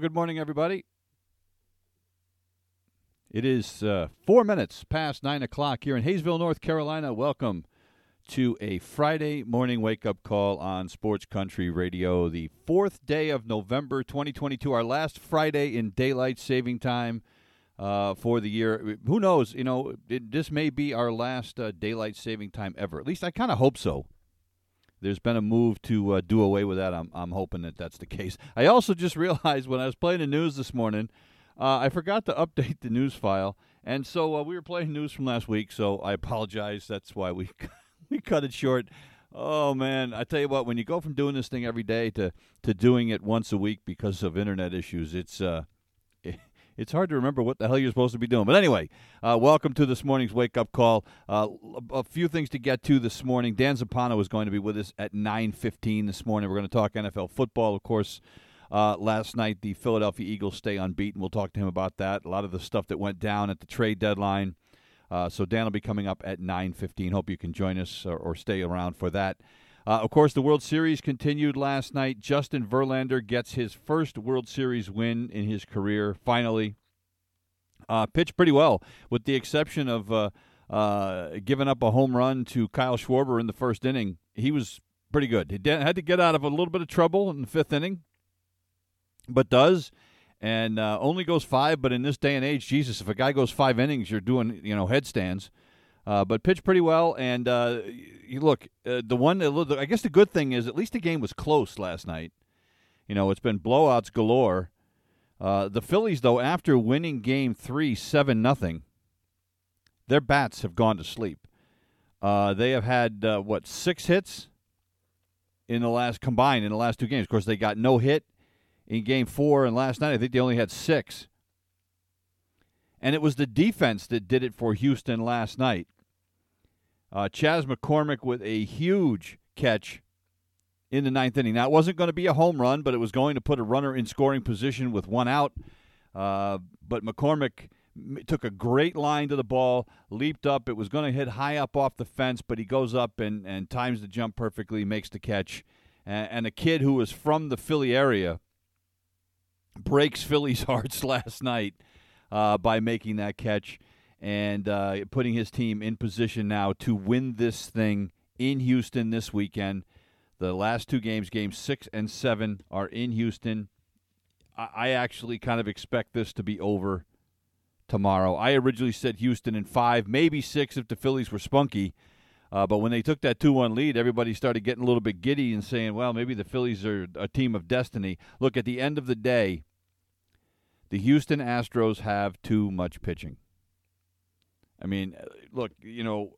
Good morning, everybody. It is uh, four minutes past nine o'clock here in Hayesville, North Carolina. Welcome to a Friday morning wake up call on Sports Country Radio, the fourth day of November 2022, our last Friday in daylight saving time uh, for the year. Who knows? You know, it, this may be our last uh, daylight saving time ever. At least I kind of hope so there's been a move to uh, do away with that. I'm, I'm hoping that that's the case. I also just realized when I was playing the news this morning, uh, I forgot to update the news file, and so uh, we were playing news from last week. So I apologize. That's why we we cut it short. Oh man, I tell you what, when you go from doing this thing every day to to doing it once a week because of internet issues, it's uh it's hard to remember what the hell you're supposed to be doing. But anyway, uh, welcome to this morning's wake up call. Uh, a few things to get to this morning. Dan Zampano is going to be with us at 9:15 this morning. We're going to talk NFL football, of course. Uh, last night, the Philadelphia Eagles stay unbeaten. We'll talk to him about that. A lot of the stuff that went down at the trade deadline. Uh, so Dan will be coming up at 9:15. Hope you can join us or, or stay around for that. Uh, of course, the World Series continued last night. Justin Verlander gets his first World Series win in his career, finally. Uh, pitched pretty well, with the exception of uh, uh, giving up a home run to Kyle Schwarber in the first inning. He was pretty good. He had to get out of a little bit of trouble in the fifth inning, but does. And uh, only goes five, but in this day and age, Jesus, if a guy goes five innings, you're doing you know headstands. Uh, but pitched pretty well, and uh, you look uh, the one. I guess the good thing is at least the game was close last night. You know, it's been blowouts galore. Uh, the Phillies, though, after winning Game Three seven nothing, their bats have gone to sleep. Uh, they have had uh, what six hits in the last combined in the last two games. Of course, they got no hit in Game Four, and last night I think they only had six. And it was the defense that did it for Houston last night. Uh, Chas McCormick with a huge catch in the ninth inning. Now, it wasn't going to be a home run, but it was going to put a runner in scoring position with one out. Uh, but McCormick took a great line to the ball, leaped up. It was going to hit high up off the fence, but he goes up and, and times the jump perfectly, makes the catch. And, and a kid who was from the Philly area breaks Philly's hearts last night uh, by making that catch and uh, putting his team in position now to win this thing in Houston this weekend. The last two games, games six and seven, are in Houston. I, I actually kind of expect this to be over tomorrow. I originally said Houston in five, maybe six if the Phillies were spunky. Uh, but when they took that 2 1 lead, everybody started getting a little bit giddy and saying, well, maybe the Phillies are a team of destiny. Look, at the end of the day, the Houston Astros have too much pitching. I mean, uh, look, you know,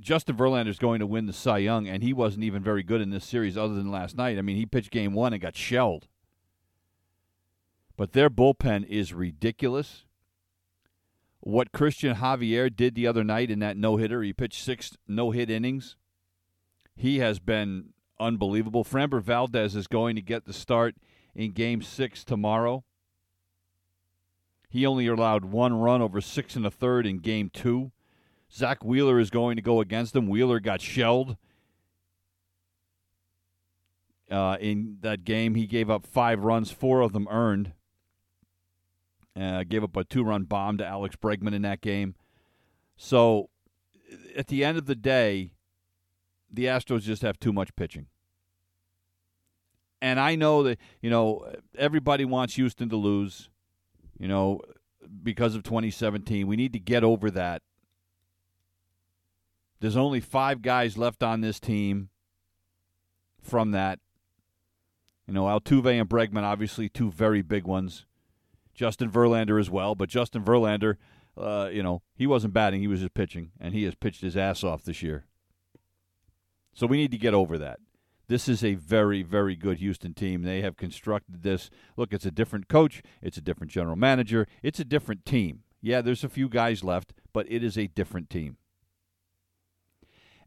Justin Verlander is going to win the Cy Young, and he wasn't even very good in this series other than last night. I mean, he pitched game one and got shelled. But their bullpen is ridiculous. What Cristian Javier did the other night in that no hitter, he pitched six no hit innings. He has been unbelievable. Framber Valdez is going to get the start in game six tomorrow. He only allowed one run over six and a third in game two. Zack Wheeler is going to go against him. Wheeler got shelled uh, in that game. He gave up five runs, four of them earned. Uh, gave up a two run bomb to Alex Bregman in that game. So at the end of the day, the Astros just have too much pitching. And I know that, you know, everybody wants Houston to lose you know, because of 2017. We need to get over that. There's only five guys left on this team from that. You know, Altuve and Bregman, obviously two very big ones. Justin Verlander as well. But Justin Verlander, uh, you know, he wasn't batting; he was just pitching, and he has pitched his ass off this year. So we need to get over that. This is a very, very good Houston team. They have constructed this. Look, it's a different coach, it's a different general manager, it's a different team. Yeah, there's a few guys left, but it is a different team.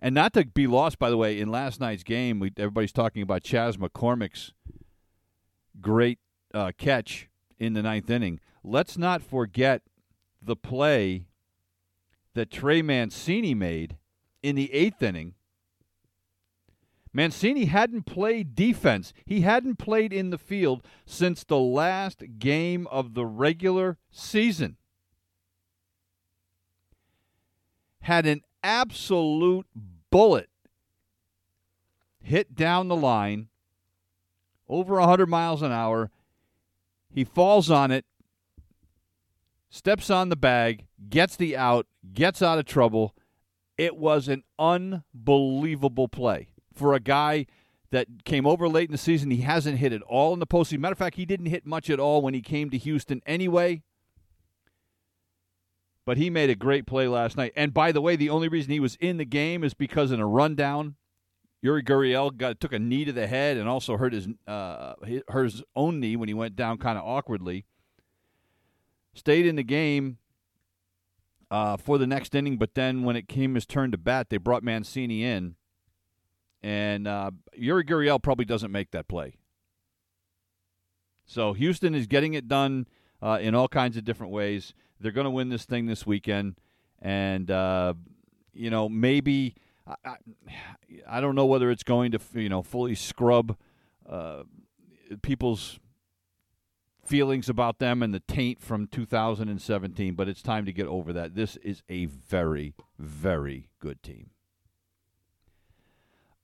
And not to be lost, by the way, in last night's game, we, everybody's talking about Chas McCormick's great uh, catch in the ninth inning. Let's not forget the play that Trey Mancini made in the eighth inning Mancini hadn't played defense. He hadn't played in the field since the last game of the regular season. Had an absolute bullet hit down the line over 100 miles an hour. He falls on it, steps on the bag, gets the out, gets out of trouble. It was an unbelievable play for a guy that came over late in the season. He hasn't hit it all in the postseason. Matter of fact, he didn't hit much at all when he came to Houston anyway. But he made a great play last night. And by the way, the only reason he was in the game is because in a rundown, Yuli Gurriel got took a knee to the head and also hurt his uh, hurt his own knee when he went down kind of awkwardly. Stayed in the game uh, for the next inning, but then when it came his turn to bat, they brought Mancini in and uh, Yuli Gurriel probably doesn't make that play. So Houston is getting it done uh, in all kinds of different ways. They're going to win this thing this weekend, and uh, you know maybe I, I, I, don't know whether it's going to you know fully scrub uh, people's feelings about them and the taint from 2017, but it's time to get over that. This is a very very good team.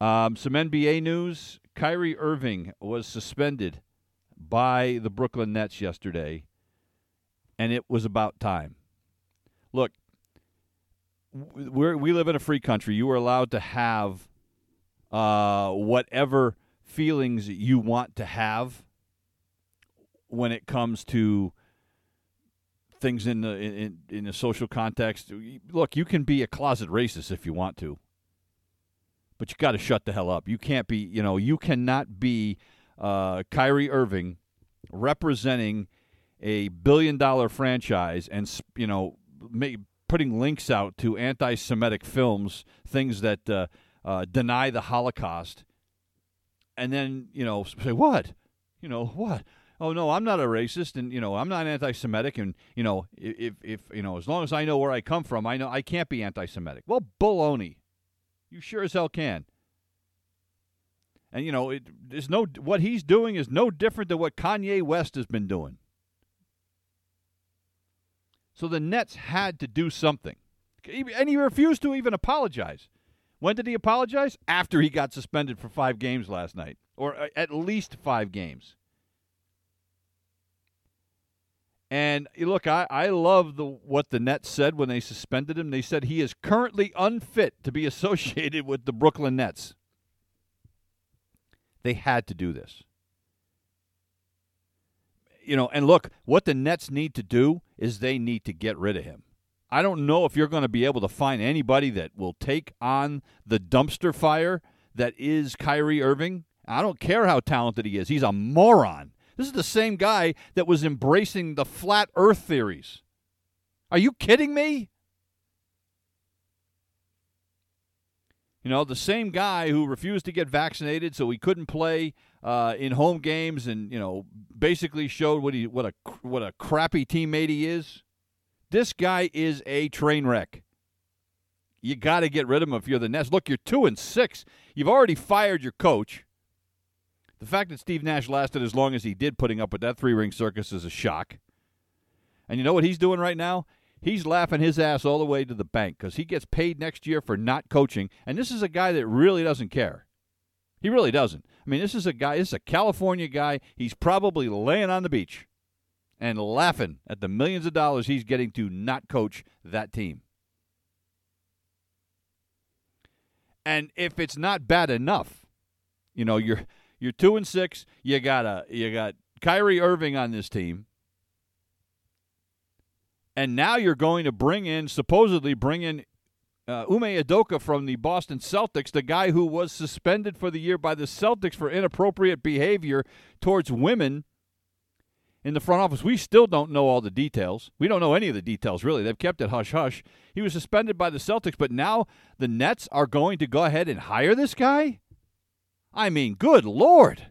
Um, some NBA news Kyrie Irving was suspended by the Brooklyn Nets yesterday, and it was about time. Look, we we live in a free country. You are allowed to have uh, whatever feelings you want to have when it comes to things in the in, in a social context. Look, you can be a closet racist if you want to but you got to shut the hell up. You can't be, you know, you cannot be uh, Kyrie Irving representing a billion dollar franchise and, you know, putting links out to anti Semitic films, things that uh, uh, deny the Holocaust, and then, you know, say, what? You know, what? oh no, I'm not a racist, and you know I'm not anti-Semitic, and you know if if you know as long as I know where I come from, I know I can't be anti-Semitic. Well, baloney. You sure as hell can. And you know, it is no what he's doing is no different than what Kanye West has been doing. So the Nets had to do something. And he refused to even apologize. When did he apologize? After he got suspended for 5 games last night or uh, at least 5 games. And eh, look, I, I love the what the Nets said when they suspended him. They said he is currently unfit to be associated with the Brooklyn Nets. They had to do this. You know, and look, what the Nets need to do is they need to get rid of him. I don't know if you're going to be able to find anybody that will take on the dumpster fire that is Kyrie Irving. I don't care how talented he is. He's a moron. This is the same guy that was embracing the flat earth theories. Are you kidding me? You know, the same guy who refused to get vaccinated so he couldn't play uh, in home games and, you know, basically showed what he what a what a crappy teammate he is. This guy is a train wreck. You got to get rid of him if you're the Nets. Look, you're 2 and 6. You've already fired your coach. The fact that Steve Nash lasted as long as he did putting up with that three ring circus is a shock. And you know what he's doing right now? He's laughing his ass all the way to the bank because he gets paid next year for not coaching. And this is a guy that really doesn't care. He really doesn't. I mean, this is a guy, this is a California guy. He's probably laying on the beach and laughing at the millions of dollars he's getting to not coach that team. And if it's not bad enough, you know, you're you're two and six. You got a you got Kyrie Irving on this team. and now you're going to bring in supposedly bring in uh, Ime Udoka from the Boston Celtics, the guy who was suspended for the year by the Celtics for inappropriate behavior towards women in the front office. We still don't know all the details. We don't know any of the details, really. They've kept it hush hush. He was suspended by the Celtics, but now the Nets are going to go ahead and hire this guy? I mean, good Lord.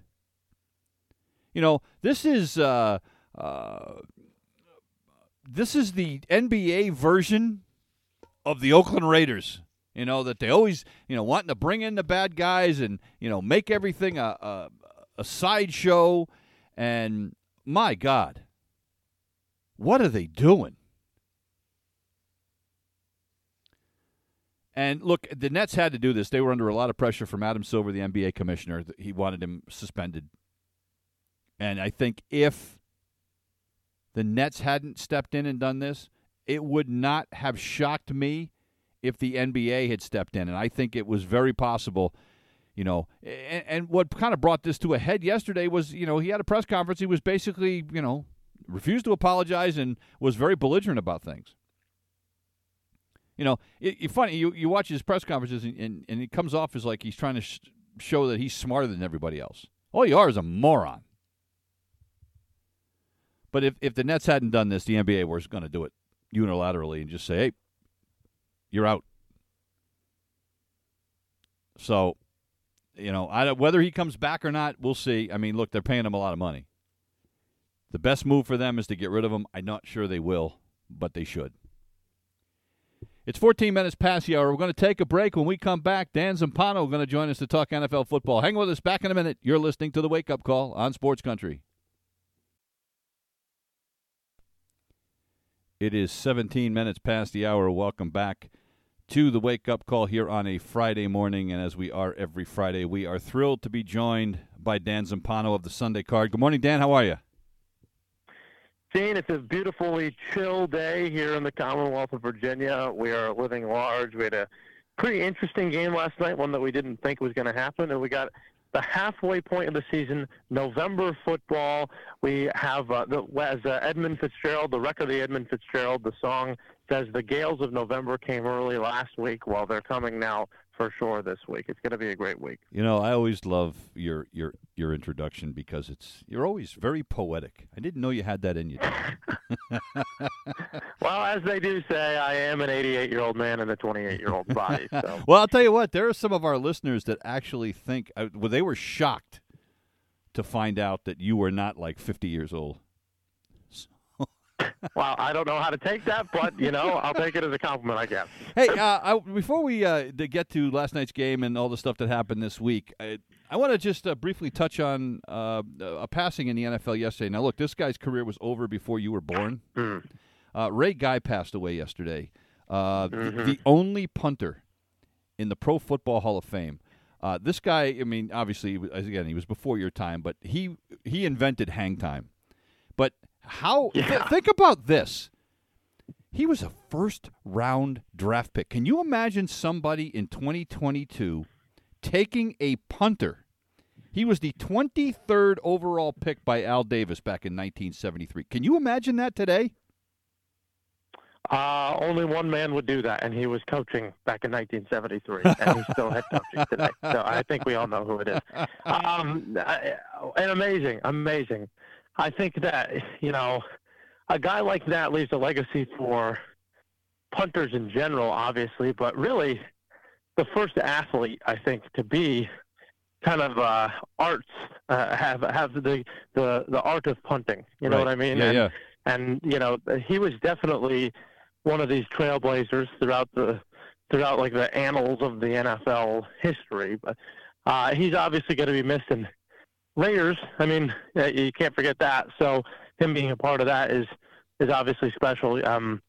You know, this is. Uh, uh, this is the NBA version of the Oakland Raiders. You know that they always, you know, wanting to bring in the bad guys and you know make everything a a, a sideshow. And my God, what are they doing? And look, the Nets had to do this. They were under a lot of pressure from Adam Silver, the NBA commissioner. He wanted him suspended. And I think if the Nets hadn't stepped in and done this, it would not have shocked me if the NBA had stepped in. And I think it was very possible, you know. And, and what kind of brought this to a head yesterday was, you know, he had a press conference. He was basically, you know, refused to apologize and was very belligerent about things. You know, it, it funny. You you watch his press conferences and, and, and it comes off as like he's trying to sh- show that he's smarter than everybody else. All you are is a moron. But if if the Nets hadn't done this, the NBA was going to do it unilaterally and just say, "Hey, you're out." So, you know, I, whether he comes back or not, we'll see. I mean, look, they're paying him a lot of money. The best move for them is to get rid of him. I'm not sure they will, but they should. It's 14 minutes past the hour. We're going to take a break. When we come back, Dan Zampano is going to join us to talk NFL football. Hang with us back in a minute. You're listening to the Wake Up Call on Sports Country. It is 17 minutes past the hour. Welcome back to the Wake Up Call here on a Friday morning. And as we are every Friday, we are thrilled to be joined by Dan Zampano of the Sunday Card. Good morning, Dan. How are you? Gene, it's a beautifully chill day here in the Commonwealth of Virginia. We are living large. We had a pretty interesting game last night, one that we didn't think was going to happen, and we got the halfway point of the season, November football. We have, uh, the, as uh, Edmund Fitzgerald, the record of the Edmund Fitzgerald, the song says the gales of November came early last week. Well, they're coming now for sure this week. It's going to be a great week. You know, I always love your your your introduction because it's you're always very poetic. I didn't know you had that in you. well, as they do say, I am an 88 year old man in a 28 year old body. So. well, I'll tell you what. There are some of our listeners that actually think uh, well, they were shocked to find out that you were not like 50 years old well, I don't know how to take that, but you know, I'll take it as a compliment, I guess. hey, uh, I, before we uh, get to last night's game and all the stuff that happened this week, I, I want to just uh, briefly touch on uh, a passing in the NFL yesterday. Now, look, this guy's career was over before you were born. Mm. Ray Guy passed away yesterday. Uh, mm-hmm. The, the, only punter in the Pro Football Hall of Fame. Uh, this guy, I mean, obviously, again, he was before your time, but he he invented hang time. How? Yeah. Th- think about this. He was a first round draft pick. Can you imagine somebody in 2022 taking a punter? He was the 23rd overall pick by Al Davis back in 1973. Can you imagine that today? Uh, only one man would do that, and he was coaching back in 1973, and he's still head coaching today. So I think we all know who it is. Um, and amazing, amazing. I think that you know, a guy like that leaves a legacy for punters in general, obviously, but really the first athlete I think to be kind of uh, arts uh, have have the, the the art of punting. You know right. what I mean? Yeah, and, yeah. And you know, he was definitely one of these trailblazers throughout the throughout like the annals of the NFL history. But uh, he's obviously going to be missed in Raiders. I mean, you can't forget that. So him being a part of that is is obviously special. Um,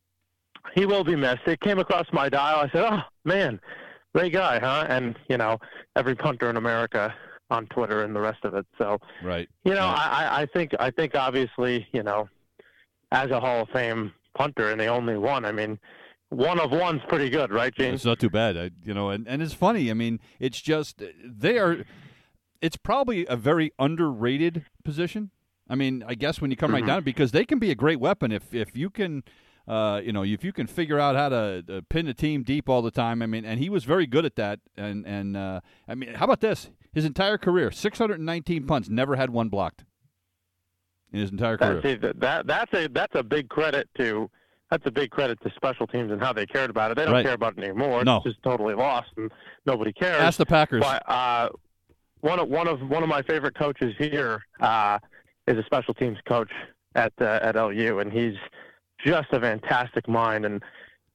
he will be missed. It came across my dial. I said, "Oh man, great guy, huh?" And you know, every punter in America on Twitter and the rest of it. So, right. You know, right. I, I think I think obviously, you know, as a Hall of Fame punter and the only one. I mean, one of one's pretty good, right, James? It's not too bad, I, you know. And and it's funny. I mean, it's just they are. It's probably a very underrated position. I mean, I guess when you come mm-hmm. right down, because they can be a great weapon if if you can uh, you know, if you can figure out how to uh, pin the team deep all the time, I mean, and he was very good at that. And and uh, I mean, how about this? His entire career, 619 punts, never had one blocked in his entire career. See, that that's a that's a big credit to that's a big credit to special teams and how they cared about it. They don't Right. care about it anymore. No. It's just totally lost and nobody cares. Ask the Packers. But uh, one of one of one of my favorite coaches here uh, is a special teams coach at uh, at LU, and he's just a fantastic mind. And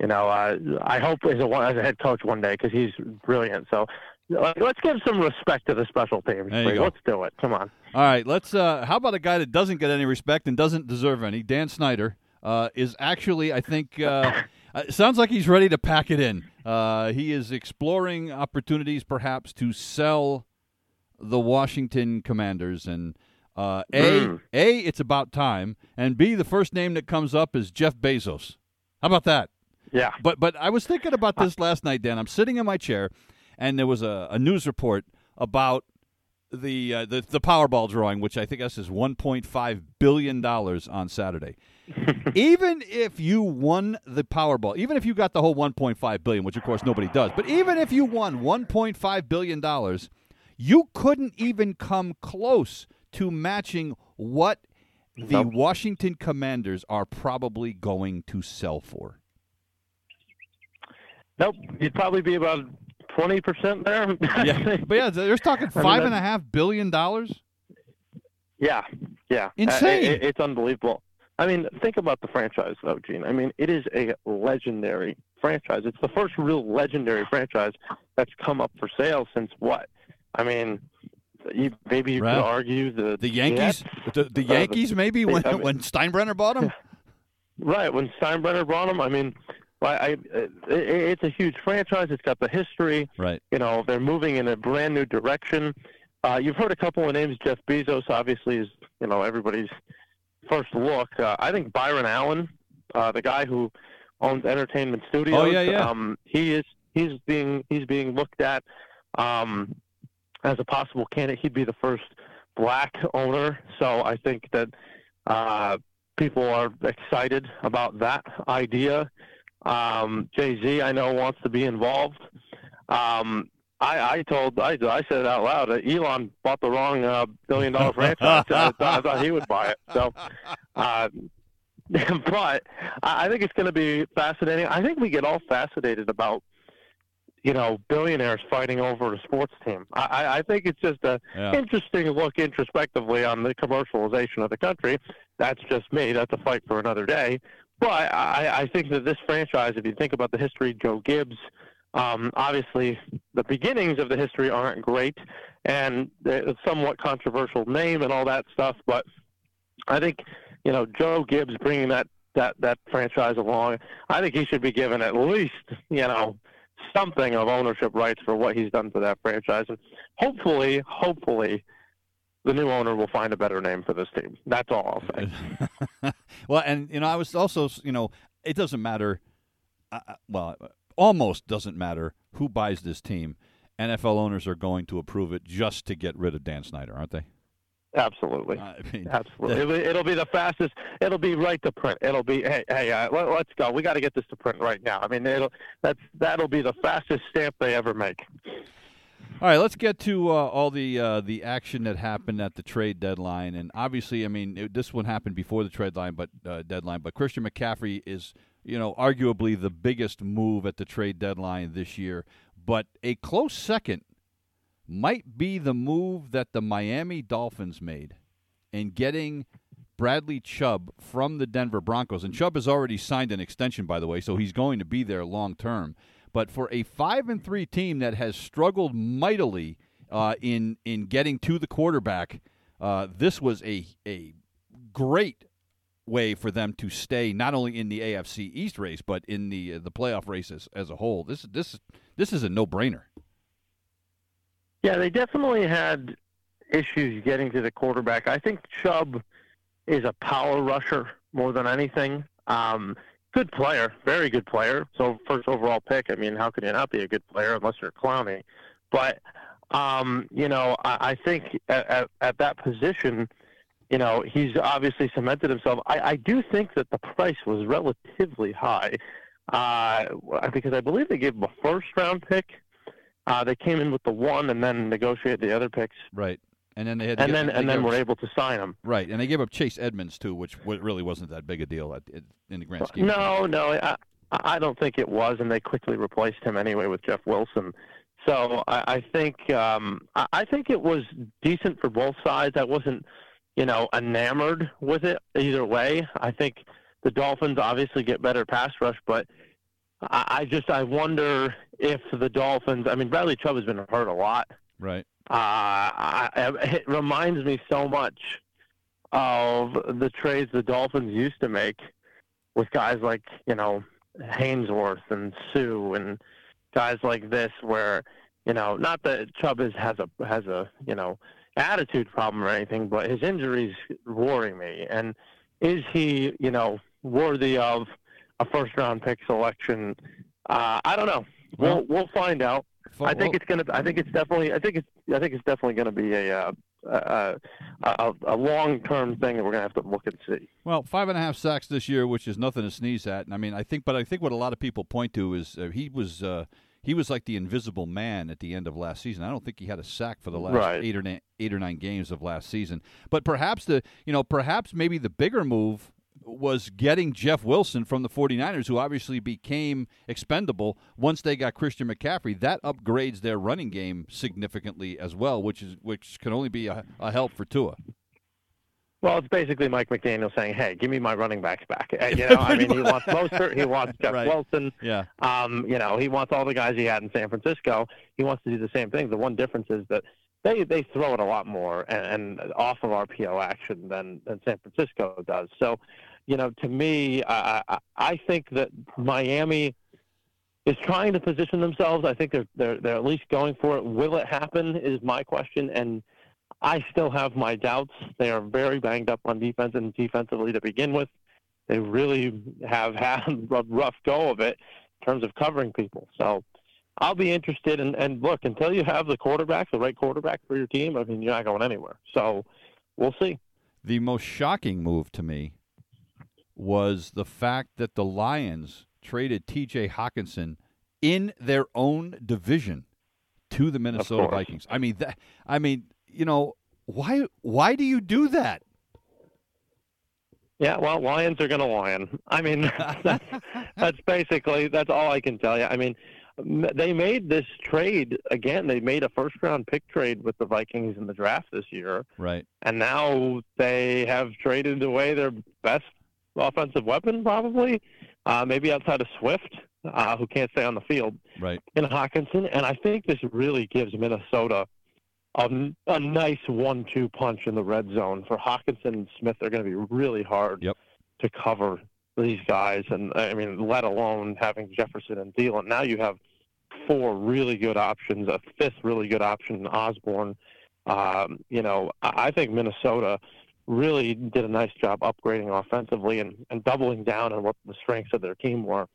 you know, uh, I hope as a as a head coach one day because he's brilliant. So. Let's give some respect to the special teams. There you go. Let's do it. Come on. All right, let's. Uh, how about a guy that doesn't get any respect and doesn't deserve any? Dan Snyder uh, is actually, I think, uh, uh, sounds like he's ready to pack it in. Uh, he is exploring opportunities, perhaps, to sell the Washington Commanders. And uh, a, Mm. a, it's about time, and b, the first name that comes up is Jeff Bezos. How about that? Yeah. But but I was thinking about this last night, Dan. I'm sitting in my chair, and there was a, a news report about the uh, the the Powerball drawing, which I think us is 1.5 billion dollars on Saturday. even if you won the Powerball, even if you got the whole 1.5 billion, which of course nobody does, but even if you won 1.5 billion dollars, you couldn't even come close to matching what the Nope. Washington Commanders are probably going to sell for. Nope. You'd probably be about twenty percent there. Yeah, but yeah, they're talking I mean, and a half billion dollars. Yeah, yeah. Uh, Insane. it- it's unbelievable. I mean, think about the franchise, though, Gene. I mean, it is a legendary franchise. It's the first real legendary franchise that's come up for sale since what? I mean, you, maybe you Right. could argue the The Yankees, Jets. the, the Uh, Yankees, maybe when I mean- when Steinbrenner bought them. Right when Steinbrenner bought them. I mean, I, I, it, it's a huge franchise. It's got the history. Right. you know they're moving in a brand new direction. Uh, you've heard a couple of names. Jeff Bezos obviously is you know everybody's first look. Uh, I think Byron Allen, uh, the guy who owns Entertainment Studios. Oh, yeah, yeah. Um, he is he's being he's being looked at um, as a possible candidate. He'd be the first black owner. So I think that uh, people are excited about that idea. Um, Jay Z, I know, wants to be involved. Um, I, I told, I, I said it out loud. Elon bought the wrong uh, billion dollar franchise. I, thought, I thought he would buy it. So, uh, but I think it's going to be fascinating. I think we get all fascinated about, you know, billionaires fighting over a sports team. I, I- think it's just a Yeah. interesting look introspectively on the commercialization of the country. That's just me. That's a fight for another day. But I, I think that this franchise, if you think about the history, Joe Gibbs, um, obviously the beginnings of the history aren't great, and it's a somewhat controversial name and all that stuff. But I think you know Joe Gibbs bringing that that that franchise along, I think he should be given at least you know something of ownership rights for what he's done for that franchise, and hopefully, hopefully. The new owner will find a better name for this team. That's all I'll say. well, and you know, I was also, you know, it doesn't matter. Uh, uh, well, almost doesn't matter who buys this team. NFL owners are going to approve it just to get rid of Dan Snyder, aren't they? Absolutely. I mean, Absolutely, it'll, be- it'll be the fastest. It'll be right to print. It'll be hey, hey, uh, let, let's go. We got to get this to print right now. I mean, it'll that's that'll be the fastest stamp they ever make. All right, let's get to uh, all the uh, the action that happened at the trade deadline, and obviously, I mean, it, this one happened before the trade line, but uh, deadline. But Christian McCaffrey is, you know, arguably the biggest move at the trade deadline this year. But a close second might be the move that the Miami Dolphins made in getting Bradley Chubb from the Denver Broncos. And Chubb has already signed an extension, by the way, so he's going to be there long term. But for a five and three team that has struggled mightily uh, in in getting to the quarterback, uh, this was a a great way for them to stay not only in the AFC East race but in the uh, the playoff races as a whole. This this this is a no brainer. Yeah, they definitely had issues getting to the quarterback. I think Chubb is a power rusher more than anything. Um, good player, very good player. So first overall pick. I mean, how could you not be a good player unless you're clowning? But um, you know, I, I think at, at, at that position, you know, he's obviously cemented himself. I, I do think that the price was relatively high uh, because I believe they gave him a first round pick. Uh, they came in with the one and then negotiated the other picks. Right. And then they had, and get, then and then were able to sign him. Right, and they gave up Chase Edmonds too, which really wasn't that big a deal at, in the grand scheme. No, no, I, I don't think it was, and they quickly replaced him anyway with Jeff Wilson. So I, I think um, I think it was decent for both sides. I wasn't, you know, enamored with it either way. I think the Dolphins obviously get better pass rush, but I, I just I wonder if the Dolphins. I mean, Bradley Chubb has been hurt a lot. Right. Uh, I, it reminds me so much of the trades the Dolphins used to make with guys like you know Haynesworth and Suh and guys like this, where you know, not that Chubb is, has a has a you know attitude problem or anything, but his injuries worry me. And is he you know worthy of a first round pick selection? Uh, I don't know. We'll we'll find out. I think it's gonna. I think it's definitely. I think it's. I think it's definitely gonna be a. Uh, a, a, a long-term thing that we're going to have to look and see. Well, five and a half sacks this year, which is nothing to sneeze at. And I mean, I think, but I think what a lot of people point to is uh, he was uh, he was like the invisible man at the end of last season. I don't think he had a sack for the last right. eight or na- eight or nine games of last season. But perhaps the you know perhaps maybe the bigger move was getting Jeff Wilson from the 49ers, who obviously became expendable once they got Christian McCaffrey. That upgrades their running game significantly as well, which is which can only be a, a help for Tua. Well, it's basically Mike McDaniel saying, "Hey, give me my running backs back." You know, I mean, he wants Mostert, he wants Jeff right. Wilson. Yeah. Um, you know, he wants all the guys he had in San Francisco. He wants to do the same thing. The one difference is that they they throw it a lot more and, and off of RPO action than than San Francisco does. So, you know, to me, I, I, I think that Miami is trying to position themselves. I think they're they're they're at least going for it. Will it happen? Is my question. And I still have my doubts. They are very banged up on defense and defensively to begin with. They really have had a rough go of it in terms of covering people. So I'll be interested. And, and look, until you have the quarterback, the right quarterback for your team, I mean, you're not going anywhere. So we'll see. The most shocking move to me was the fact that the Lions traded T.J. Hockenson in their own division to the Minnesota Vikings. I mean that. I mean you know, why why do you do that? Yeah, well, lions are going to lion. I mean, that's, that's basically that's all I can tell you. I mean, they made this trade again. They made a first round pick trade with the Vikings in the draft this year, right? And now they have traded away their best offensive weapon, probably, uh, maybe outside of Swift, uh, who can't stay on the field, right? In Hockenson, and I think this really gives Minnesota a, a nice one-two punch in the red zone for Hockenson and Smith. They're going to be really hard yep. to cover these guys, and I mean, let alone having Jefferson and Thielen. Now you have four really good options, a fifth really good option, Osborn. Um, you know, I think Minnesota really did a nice job upgrading offensively and, and doubling down on what the strengths of their team were.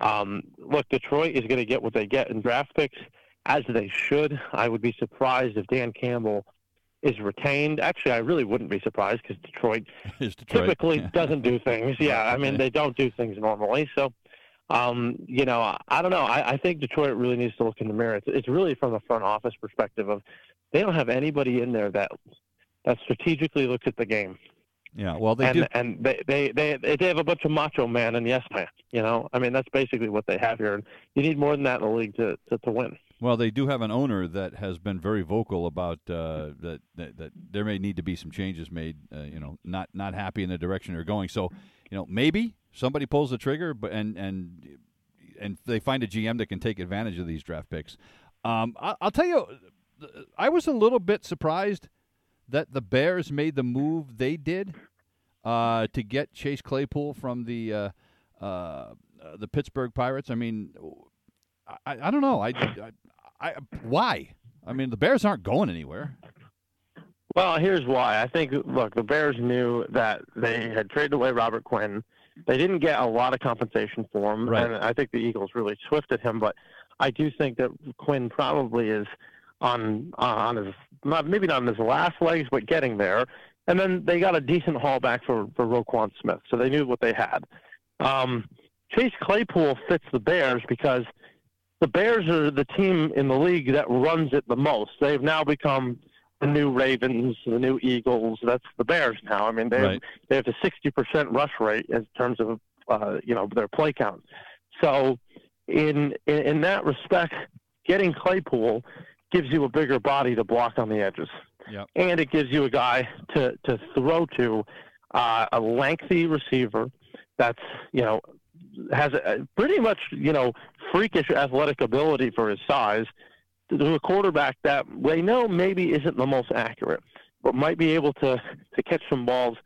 Um, look, Detroit is going to get what they get in draft picks as they should. I would be surprised if Dan Campbell is retained. Actually, I really wouldn't be surprised because Detroit, Detroit, typically doesn't do things. Yeah, I mean they don't do things normally. So, um, you know, I don't know. I, I think Detroit really needs to look in the mirror. It's, it's really from the front office perspective of they don't have anybody in there that that strategically looks at the game. Yeah, well, they and, do, and they, they they they have a bunch of macho man and yes man. You know, I mean that's basically what they have here, and you need more than that in the league to to, to win. Well, they do have an owner that has been very vocal about uh, that, that, that there may need to be some changes made. Uh, you know, not not happy in the direction they're going. So, you know, maybe somebody pulls the trigger, but and and and they find a GM that can take advantage of these draft picks. Um, I, will tell you, I was a little bit surprised that the Bears made the move they did uh, to get Chase Claypool from the uh, uh the Pittsburgh Pirates. I mean. I, I don't know. I, I, I why? I mean, the Bears aren't going anywhere. Well, here's why. I think look, the Bears knew that they had traded away Robert Quinn. They didn't get a lot of compensation for him, right. and I think the Eagles really swifted him. But I do think that Quinn probably is on on his not maybe not in his last legs, but getting there. and then they got a decent haul back for for Roquan Smith, so they knew what they had. Um, Chase Claypool fits the Bears because the Bears are the team in the league that runs it the most. They've now become the new Ravens, the new Eagles. That's the Bears now. I mean, they Right. have, they have a sixty percent rush rate in terms of uh, you know their play count. So in, in in that respect, getting Claypool gives you a bigger body to block on the edges, Yep. and it gives you a guy to to throw to, uh, a lengthy receiver that's you know has a, pretty much you know freakish athletic ability for his size to a quarterback that they know maybe isn't the most accurate, but might be able to to catch some balls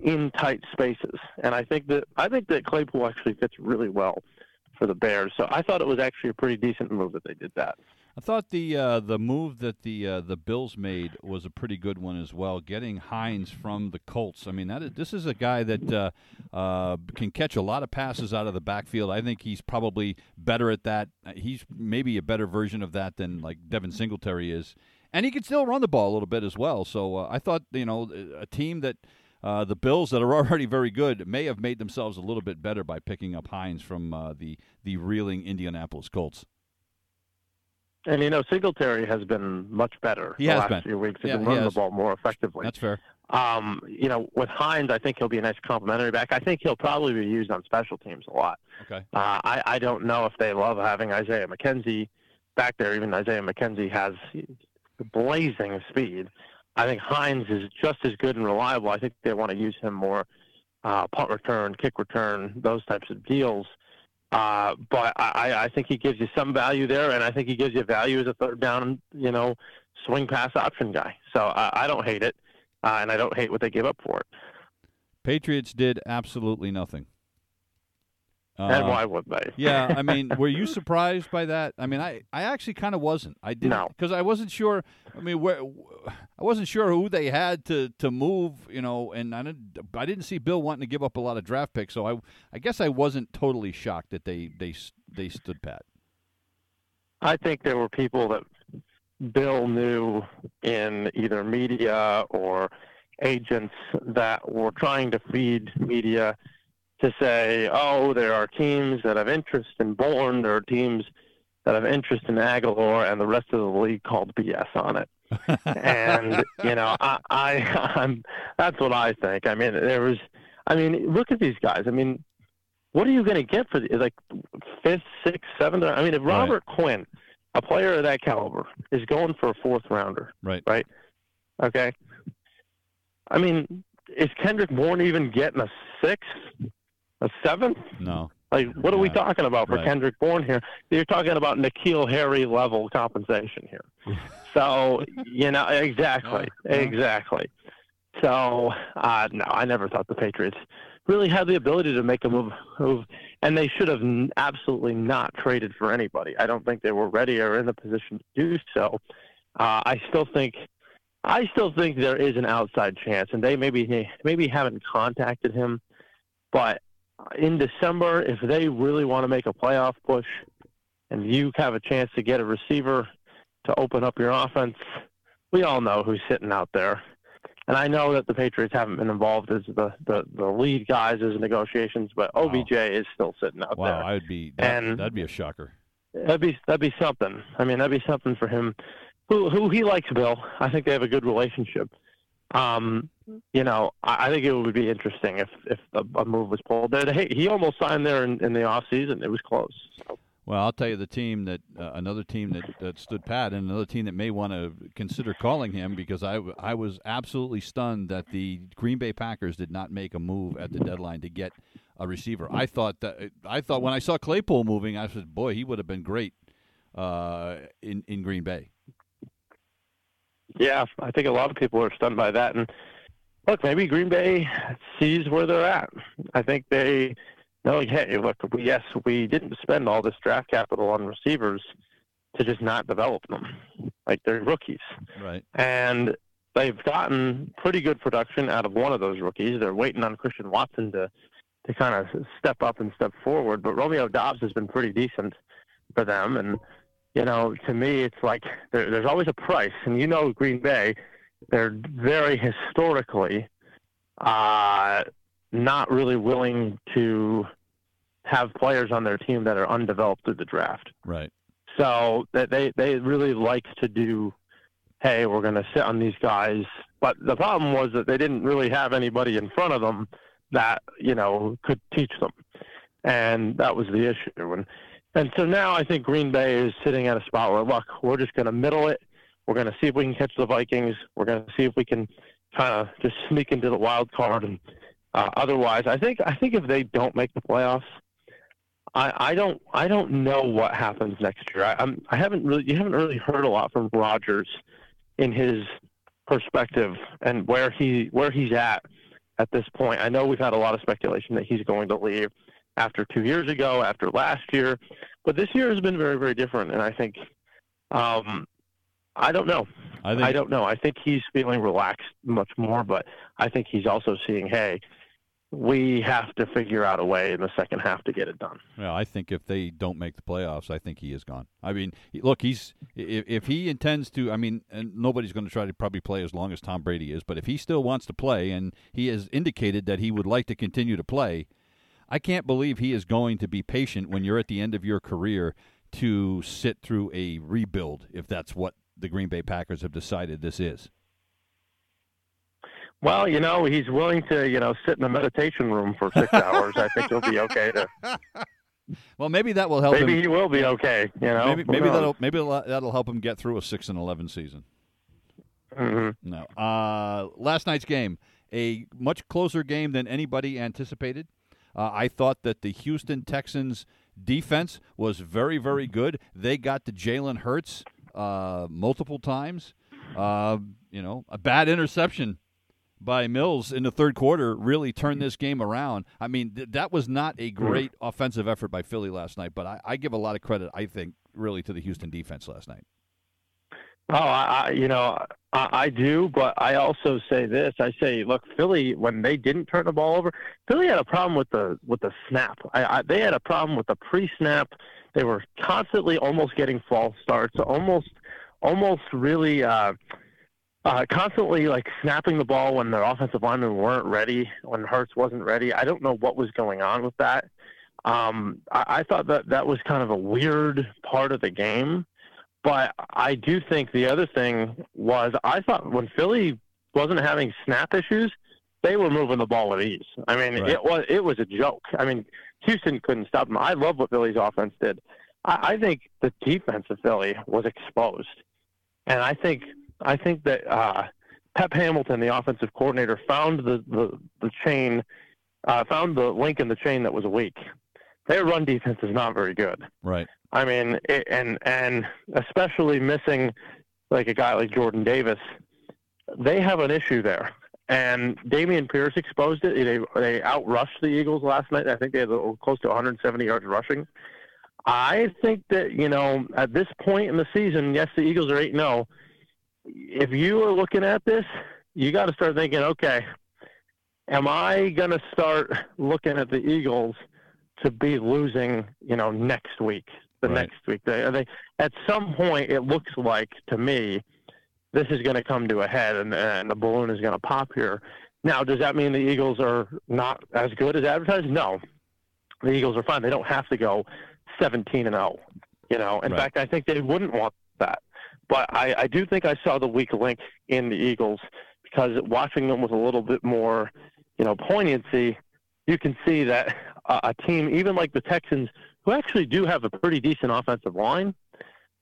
in tight spaces. And I think that I think that Claypool actually fits really well for the Bears. So I thought it was actually a pretty decent move that they did that. I thought the uh, the move that the uh, the Bills made was a pretty good one as well. Getting Hines from the Colts. I mean, that is, this is a guy that uh, uh, can catch a lot of passes out of the backfield. I think he's probably better at that. He's maybe a better version of that than like Devin Singletary is, and he can still run the ball a little bit as well. So uh, I thought you know a team that. Uh, the Bills that are already very good may have made themselves a little bit better by picking up Hines from uh, the the reeling Indianapolis Colts. And you know, Singletary has been much better He the last been. few weeks. He's Yeah, been he running has. the ball more effectively. That's fair. Um, you know, with Hines, I think he'll be a nice complimentary back. I think he'll probably be used on special teams a lot. Okay. Uh, I, I don't know if they love having Isaiah McKenzie back there. Even Isaiah McKenzie has blazing speed. I think Hines is just as good and reliable. I think they want to use him more uh, punt return, kick return, those types of deals. Uh, but I, I think he gives you some value there, and I think he gives you value as a third down, you know, swing pass option guy. So I, I don't hate it, uh, and I don't hate what they give up for it. Patriots did absolutely nothing. And Uh, why would they? yeah, I mean, were you surprised by that? I mean, I, I actually kind of wasn't. I didn't No. because I wasn't sure. I mean, where I wasn't sure who they had to, to move. You know, and I didn't I didn't see Bill wanting to give up a lot of draft picks. So I I guess I wasn't totally shocked that they they they stood pat. I think there were people that Bill knew in either media or agents that were trying to feed media to say, oh, there are teams that have interest in Bourne, there are teams that have interest in Agholor, and the rest of the league called BS on it. and you know, I, I, I'm, that's what I think. I mean, there was, I mean, look at these guys. I mean, what are you going to get for the, like fifth, sixth, seventh? I mean, if Right. Robert Quinn, a player of that caliber, is going for a fourth rounder, Right. right? Okay. I mean, is Kendrick Bourne even getting a sixth, a seventh? No. Like, what are we talking about for right. Kendrick Bourne here? You're talking about N'Keal Harry level compensation here. so, you know, exactly, Yeah, yeah. exactly. So, uh, no, I never thought the Patriots really had the ability to make a move, move and they should have n- absolutely not traded for anybody. I don't think they were ready or in the position to do so. Uh, I still think, I still think there is an outside chance, and they maybe maybe haven't contacted him, but in December, if they really want to make a playoff push, and you have a chance to get a receiver to open up your offense, we all know who's sitting out there. And I know that the Patriots haven't been involved as the, the, the lead guys as negotiations, but OBJ is still sitting out Wow, there. I would be that, And- that'd be a shocker. That'd be that'd be something. I mean, that'd be something for him. Who who he likes Bill. I think they have a good relationship. Um, you know, I, I think it would be interesting if if a, a move was pulled there. Hey, he almost signed there in, in the off season. It was close. So, Well, I'll tell you the team that uh, another team that, that stood pat, and another team that may want to consider calling him because I I was absolutely stunned that the Green Bay Packers did not make a move at the deadline to get a receiver. I thought that I thought when I saw Claypool moving, I said, boy, he would have been great uh, in in Green Bay. Yeah, I think a lot of people are stunned by that. And look, maybe Green Bay sees where they're at. I think they know, hey, look, we, yes, we didn't spend all this draft capital on receivers to just not develop them. Like they're rookies. Right. and they've gotten pretty good production out of one of those rookies. They're waiting on Christian Watson to to kind of step up and step forward, but Romeo Doubs has been pretty decent for them. And you know, to me, it's like there, there's always a price, and you know, Green Bay, they're very historically uh, not really willing to have players on their team that are undeveloped through the draft. Right. So that they they really like to do. Hey, we're going to sit on these guys. But the problem was that they didn't really have anybody in front of them that you know could teach them, and that was the issue. And and so now I think Green Bay is sitting at a spot where look, we're just going to middle it. We're going to see if we can catch the Vikings. We're going to see if we can kind of just sneak into the wild card. And uh, otherwise, I think I think if they don't make the playoffs, I, I don't I don't know what happens next year. I, I'm I haven't really you haven't really heard a lot from Rodgers in his perspective and where he where he's at at this point. I know we've had a lot of speculation that he's going to leave after two years ago, after last year, but this year has been very very different, and I think um, I don't know. I, think, I don't know. I think he's feeling relaxed much more, but I think he's also seeing, hey, we have to figure out a way in the second half to get it done. Yeah, I think if they don't make the playoffs, I think he is gone. I mean, look, he's if, if he intends to, I mean, and nobody's going to try to probably play as long as Tom Brady is, but if he still wants to play and he has indicated that he would like to continue to play, I can't believe he is going to be patient when you're at the end of your career to sit through a rebuild if that's what the Green Bay Packers have decided this is. Well, you know, he's willing to, you know, sit in a meditation room for six hours. I think he'll be okay to. Well, maybe that will help. Maybe him. he will be okay. You know, maybe, maybe that'll maybe that'll help him get through a six and eleven season. Mm-hmm. No. Uh, last night's game, a much closer game than anybody anticipated. Uh, I thought that the Houston Texans defense was very, very good. They got to Jalen Hurts uh, multiple times. Uh, you know, a bad interception by Mills in the third quarter really turned this game around. I mean, th- that was not a great offensive effort by Philly last night, but I, I give a lot of credit, I think, really to the Houston defense last night. Oh, I, you know, I, I do, but I also say this. I say, look, Philly when they didn't turn the ball over, Philly had a problem with the with the snap. I, I, they had a problem with the pre-snap. They were constantly almost getting false starts, almost, almost really. Uh, uh, constantly like snapping the ball when their offensive linemen weren't ready, when Hurts wasn't ready. I don't know what was going on with that. Um, I, I thought that that was kind of a weird part of the game. But I do think the other thing was I thought when Philly wasn't having snap issues, they were moving the ball at ease. I mean, Right. it was it was a joke. I mean, Houston couldn't stop them. I love what Philly's offense did. I, I think the defense of Philly was exposed, and I think I think that uh, Pep Hamilton, the offensive coordinator, found the the, the chain, uh, found the link in the chain that was weak. Their run defense is not very good. Right. I mean, it, and and especially missing like a guy like Jordan Davis, they have an issue there. And Dameon Pierce exposed it. They they outrushed the Eagles last night. I think they had close to 170 yards rushing. I think that you know at this point in the season, yes, the Eagles are eight zero. Oh. If you are looking at this, you got to start thinking, okay, am I going to start looking at the Eagles to be losing, you know, next week, the Right. next week? They, they, at some point, it looks like to me this is going to come to a head and, and the balloon is going to pop here. Now, does that mean the Eagles are not as good as advertised? No. The Eagles are fine. They don't have to go 17 and 0. You know, in Right. fact, I think they wouldn't want that. But I, I do think I saw the weak link in the Eagles because watching them with a little bit more, you know, poignancy, you can see that a, a team, even like the Texans, who actually do have a pretty decent offensive line,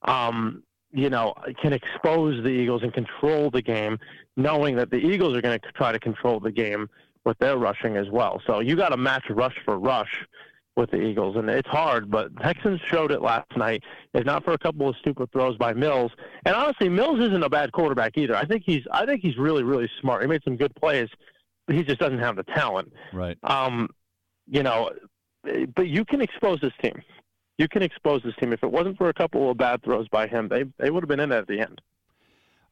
um, you know, can expose the Eagles and control the game, knowing that the Eagles are going to try to control the game with their rushing as well. So you got to match rush for rush with the Eagles, and it's hard. But Texans showed it last night. If not for a couple of stupid throws by Mills, and honestly, Mills isn't a bad quarterback either. I think he's I think he's really really smart. He made some good plays, but he just doesn't have the talent. Right. Um, you know, but you can expose this team. You can expose this team. If it wasn't for a couple of bad throws by him, they they would have been in at the end.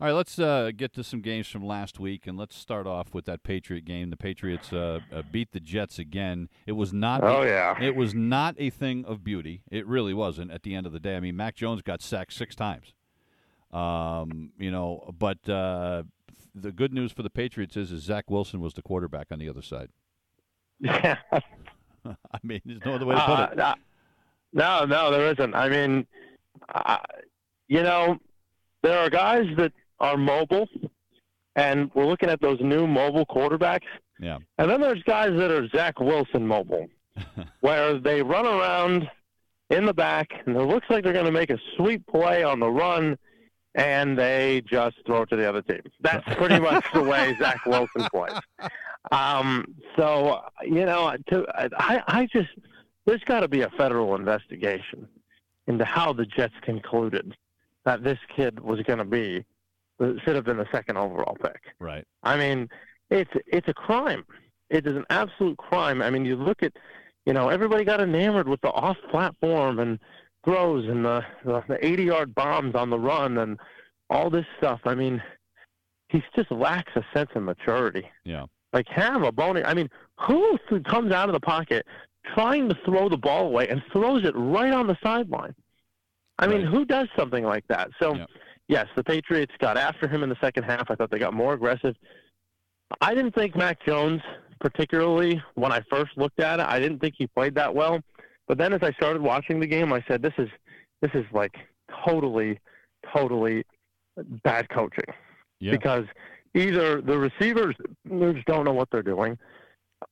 All right, let's uh, get to some games from last week, and let's start off with that Patriot game. The Patriots uh, uh, beat the Jets again. It was not. Oh a, yeah. It was not a thing of beauty. It really wasn't. At the end of the day, I mean, Mac Jones got sacked six times. Um, you know, but uh, the good news for the Patriots is, is Zach Wilson was the quarterback on the other side. Yeah. I mean, there's no other way to put it. Uh, no, no, there isn't. I mean, uh, you know, there are guys that are mobile, and we're looking at those new mobile quarterbacks. Yeah. And then there's guys that are Zach Wilson mobile, where they run around in the back, and it looks like they're going to make a sweet play on the run, and they just throw it to the other team. That's pretty much the way Zach Wilson plays. Um, so you know, to, I, I just there's got to be a federal investigation into how the Jets concluded that this kid was going to be should have been the second overall pick. Right. I mean, it's it's a crime. It is an absolute crime. I mean, you look at, you know, everybody got enamored with the off-platform and throws and the the, the 80-yard bombs on the run and all this stuff. I mean, he just lacks a sense of maturity. Yeah. Like have a bone. I mean, who th- comes out of the pocket trying to throw the ball away and throws it right on the sideline? I mean, Right. who does something like that? So, Yeah. yes, the Patriots got after him in the second half. I thought they got more aggressive. I didn't think Mac Jones, particularly when I first looked at it, I didn't think he played that well. But then as I started watching the game, I said, "This is this is like totally, totally bad coaching." Yeah. because either the receivers just don't know what they're doing,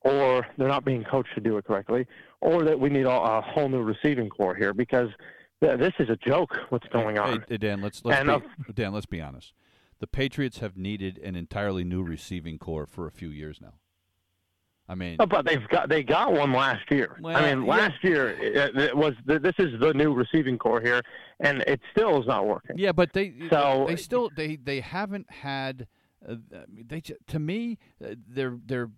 or they're not being coached to do it correctly, or that we need a, a whole new receiving corps here because th- this is a joke. What's going Hey, on? hey, Dan, let's let's And, uh, be, Dan, let's be honest. The Patriots have needed an entirely new receiving corps for a few years now. I mean, Oh, but they've got they got one last year. Well, I mean, yeah. last year it, it was this is the new receiving corps here, and it still is not working. yeah, but they So- they still they they haven't had uh, they to me uh, they're they're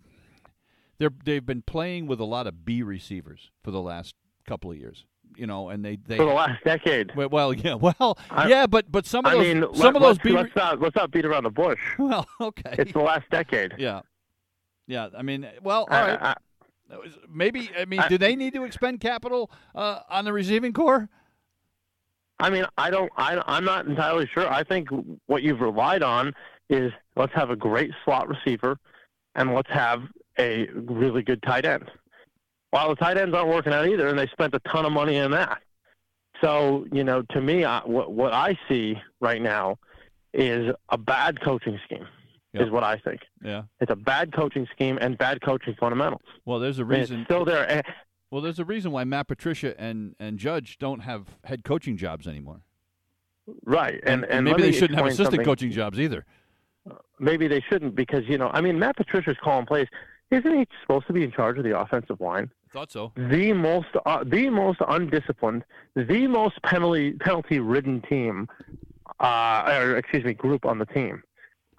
they're they've been playing with a lot of B receivers for the last couple of years. You know, and they they For the last decade. well, well yeah well I- yeah but but some of I those mean, some let, of those let's, B let's not let's not beat around the bush. well okay It's the last decade. yeah yeah I mean well all I- right Maybe I mean, do they need to expend capital uh, on the receiving corps? I mean, I don't. I, I'm not entirely sure. I think what you've relied on is let's have a great slot receiver, and let's have a really good tight end. While the tight ends aren't working out either, and they spent a ton of money in that. So you know, to me, I, what what I see right now is a bad coaching scheme. Yep. Is what I think. Yeah. It's a bad coaching scheme and bad coaching fundamentals. Well, there's a I mean, reason. it's still there. Eh. Well, there's a reason why Matt Patricia and and Judge don't have head coaching jobs anymore. Right, and, and, let maybe they shouldn't have assistant something. coaching jobs either. Maybe they shouldn't because you know I mean Matt Patricia's calling plays. Isn't he supposed to be in charge of the offensive line? Thought so. The most, uh, the most undisciplined, the most penalty penalty ridden team, uh, or excuse me, group on the team.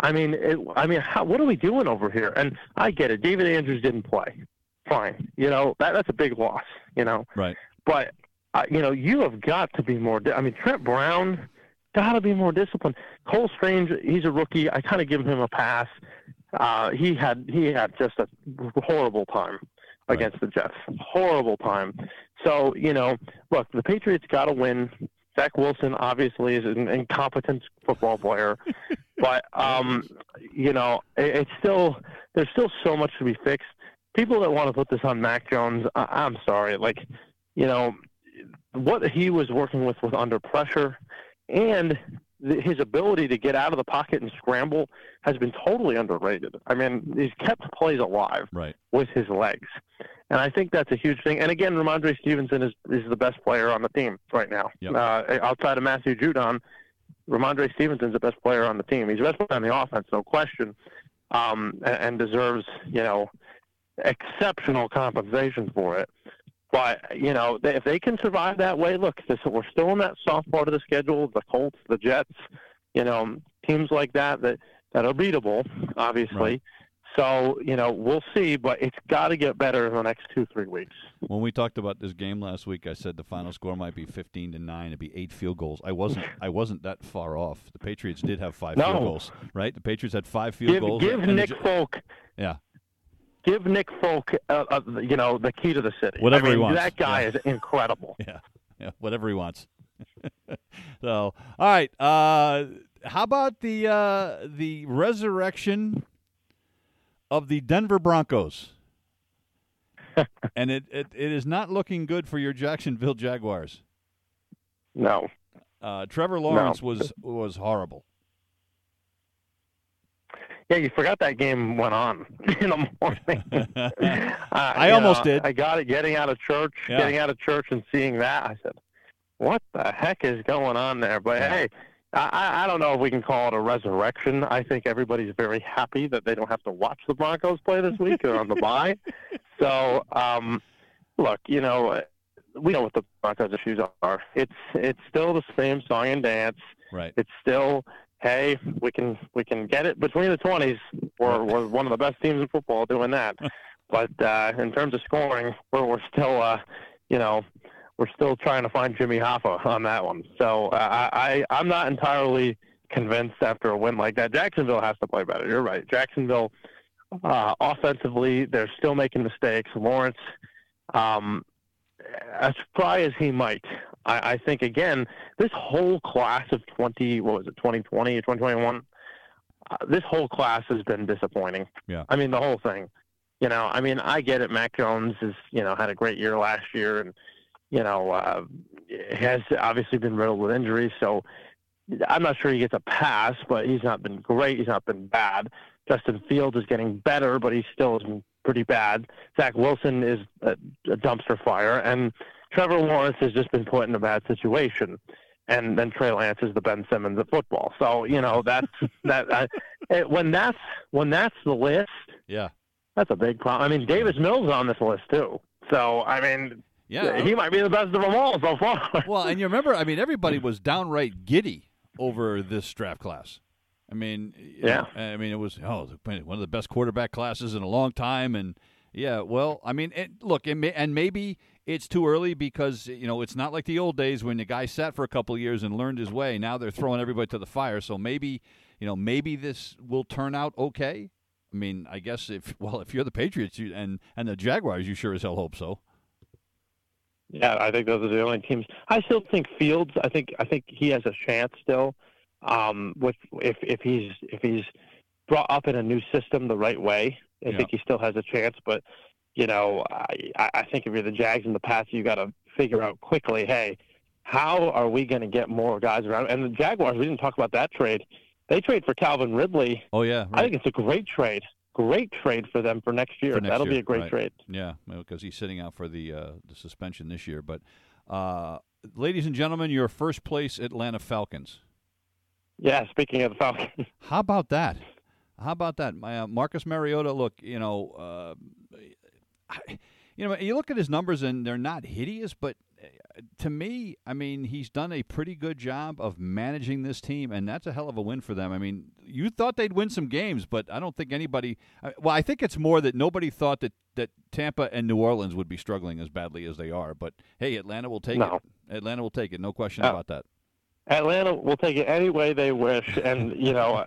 I mean, it, I mean, how, what are we doing over here? And I get it. David Andrews didn't play. Fine, you know that that's a big loss. You know, Right. but uh, you know you have got to be more. I mean, Trent Brown got to be more disciplined. Cole Strange, he's a rookie. I kind of give him a pass. Uh, he had he had just a horrible time Right. against the Jets. Horrible time. So you know, look, the Patriots got to win. Zach Wilson obviously is an incompetent football player, but um, you know, it, it's still there's still so much to be fixed. People that want to put this on Mac Jones, I, I'm sorry, like you know, what he was working with was under pressure, and th- his ability to get out of the pocket and scramble has been totally underrated. I mean, he's kept plays alive Right. with his legs. And I think that's a huge thing. And again, Rhamondre Stevenson is, is the best player on the team right now. Yep. Uh, outside of Matthew Judon, Rhamondre Stevenson's the best player on the team. He's the best player on the offense, no question, um, and, and deserves, you know, exceptional compensation for it. But, you know, they, if they can survive that way, look, this, we're still in that soft part of the schedule, the Colts, the Jets, you know, teams like that that, that are beatable, obviously. Right. So, you know, we'll see, but it's got to get better in the next two, three weeks. When we talked about this game last week, I said the final score might be 15 to 9. It'd be eight field goals. I wasn't I wasn't that far off. The Patriots did have five No. field goals, right? The Patriots had five field Give, goals. give the Nick Ju- Folk, Yeah. Give Nick Folk, uh, uh, you know, the key to the city. Whatever I he wants. That guy Yeah. is incredible. Yeah, yeah, whatever he wants. so, all right. Uh, how about the uh, the resurrection of the Denver Broncos? and it, it, it is not looking good for your Jacksonville Jaguars. No. Uh, Trevor Lawrence no. was was horrible. Yeah, you forgot that game went on in the morning. uh, I almost know, did. I got it getting out of church, yeah. getting out of church and seeing that. I said, "What the heck is going on there?" But yeah. hey, I, I don't know if we can call it a resurrection. I think everybody's very happy that they don't have to watch the Broncos play this week. They're on the bye. So, um, look, you know, we know what the Broncos' issues are. It's it's still the same song and dance. Right. It's still, hey, we can we can get it between the twenties. We're we're one of the best teams in football doing that. but uh, in terms of scoring, we're we're still, uh, you know, we're still trying to find Jimmy Hoffa on that one. So uh, I, I I'm not entirely convinced after a win like that. Jacksonville has to play better. You're right. Jacksonville uh, offensively, they're still making mistakes. Lawrence, um, as try as he might, I, I think again this whole class of 20, what was it, 2020 or 2021. Uh, this whole class has been disappointing. Yeah. I mean the whole thing. You know, I mean, I get it. Mac Jones has, you know, had a great year last year, and you know, uh, has obviously been riddled with injuries. So I'm not sure he gets a pass, but he's not been great. He's not been bad. Justin Fields is getting better, but he still is pretty bad. Zach Wilson is a, a dumpster fire, and Trevor Lawrence has just been put in a bad situation. And then Trey Lance is the Ben Simmons of football. So you know that's that. Uh, it, when that's when that's the list, yeah, that's a big problem. I mean, Davis Mills on this list too. So I mean, yeah, he might be the best of them all so far. well, and you remember, I mean, everybody was downright giddy over this draft class. I mean, yeah, I mean, it was oh one of the best quarterback classes in a long time, and yeah, well, I mean, it, look, and, may, and maybe it's too early because you know it's not like the old days when the guy sat for a couple of years and learned his way. Now they're throwing everybody to the fire, so maybe you know maybe this will turn out okay. I mean, I guess if well, if you're the Patriots you, and and the Jaguars, you sure as hell hope so. Yeah, I think those are the only teams. I still think Fields. I think I think he has a chance still. Um, with if if he's if he's brought up in a new system the right way, I yeah. think he still has a chance. But you know, I I think if you're the Jags in the past, you got to figure out quickly. Hey, how are we going to get more guys around? And the Jaguars, we didn't talk about that trade. They trade for Calvin Ridley. Oh yeah, right. I think it's a great trade great trade for them for next year. For next That'll year, be a great right. trade. Yeah, because he's sitting out for the uh, the suspension this year. But, uh, ladies and gentlemen, your first place Atlanta Falcons. Yeah, speaking of the Falcons, how about that? How about that? My, uh, Marcus Mariota. Look, you know, uh, I, you know, you look at his numbers and they're not hideous, but to me, I mean, he's done a pretty good job of managing this team, and that's a hell of a win for them. I mean, you thought they'd win some games, but I don't think anybody. Well, I think it's more that nobody thought that that Tampa and New Orleans would be struggling as badly as they are. But hey, Atlanta will take no. it. Atlanta will take it. No question about that. Atlanta will take it any way they wish, and you know,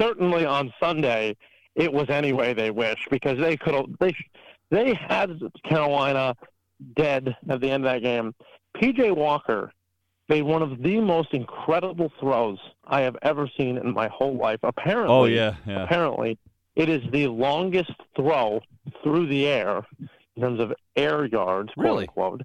certainly on Sunday, it was any way they wish because they could have they they had Carolina dead at the end of that game. PJ Walker made one of the most incredible throws I have ever seen in my whole life. Apparently, oh yeah, yeah. apparently, it is the longest throw through the air in terms of air yards, quote really? unquote,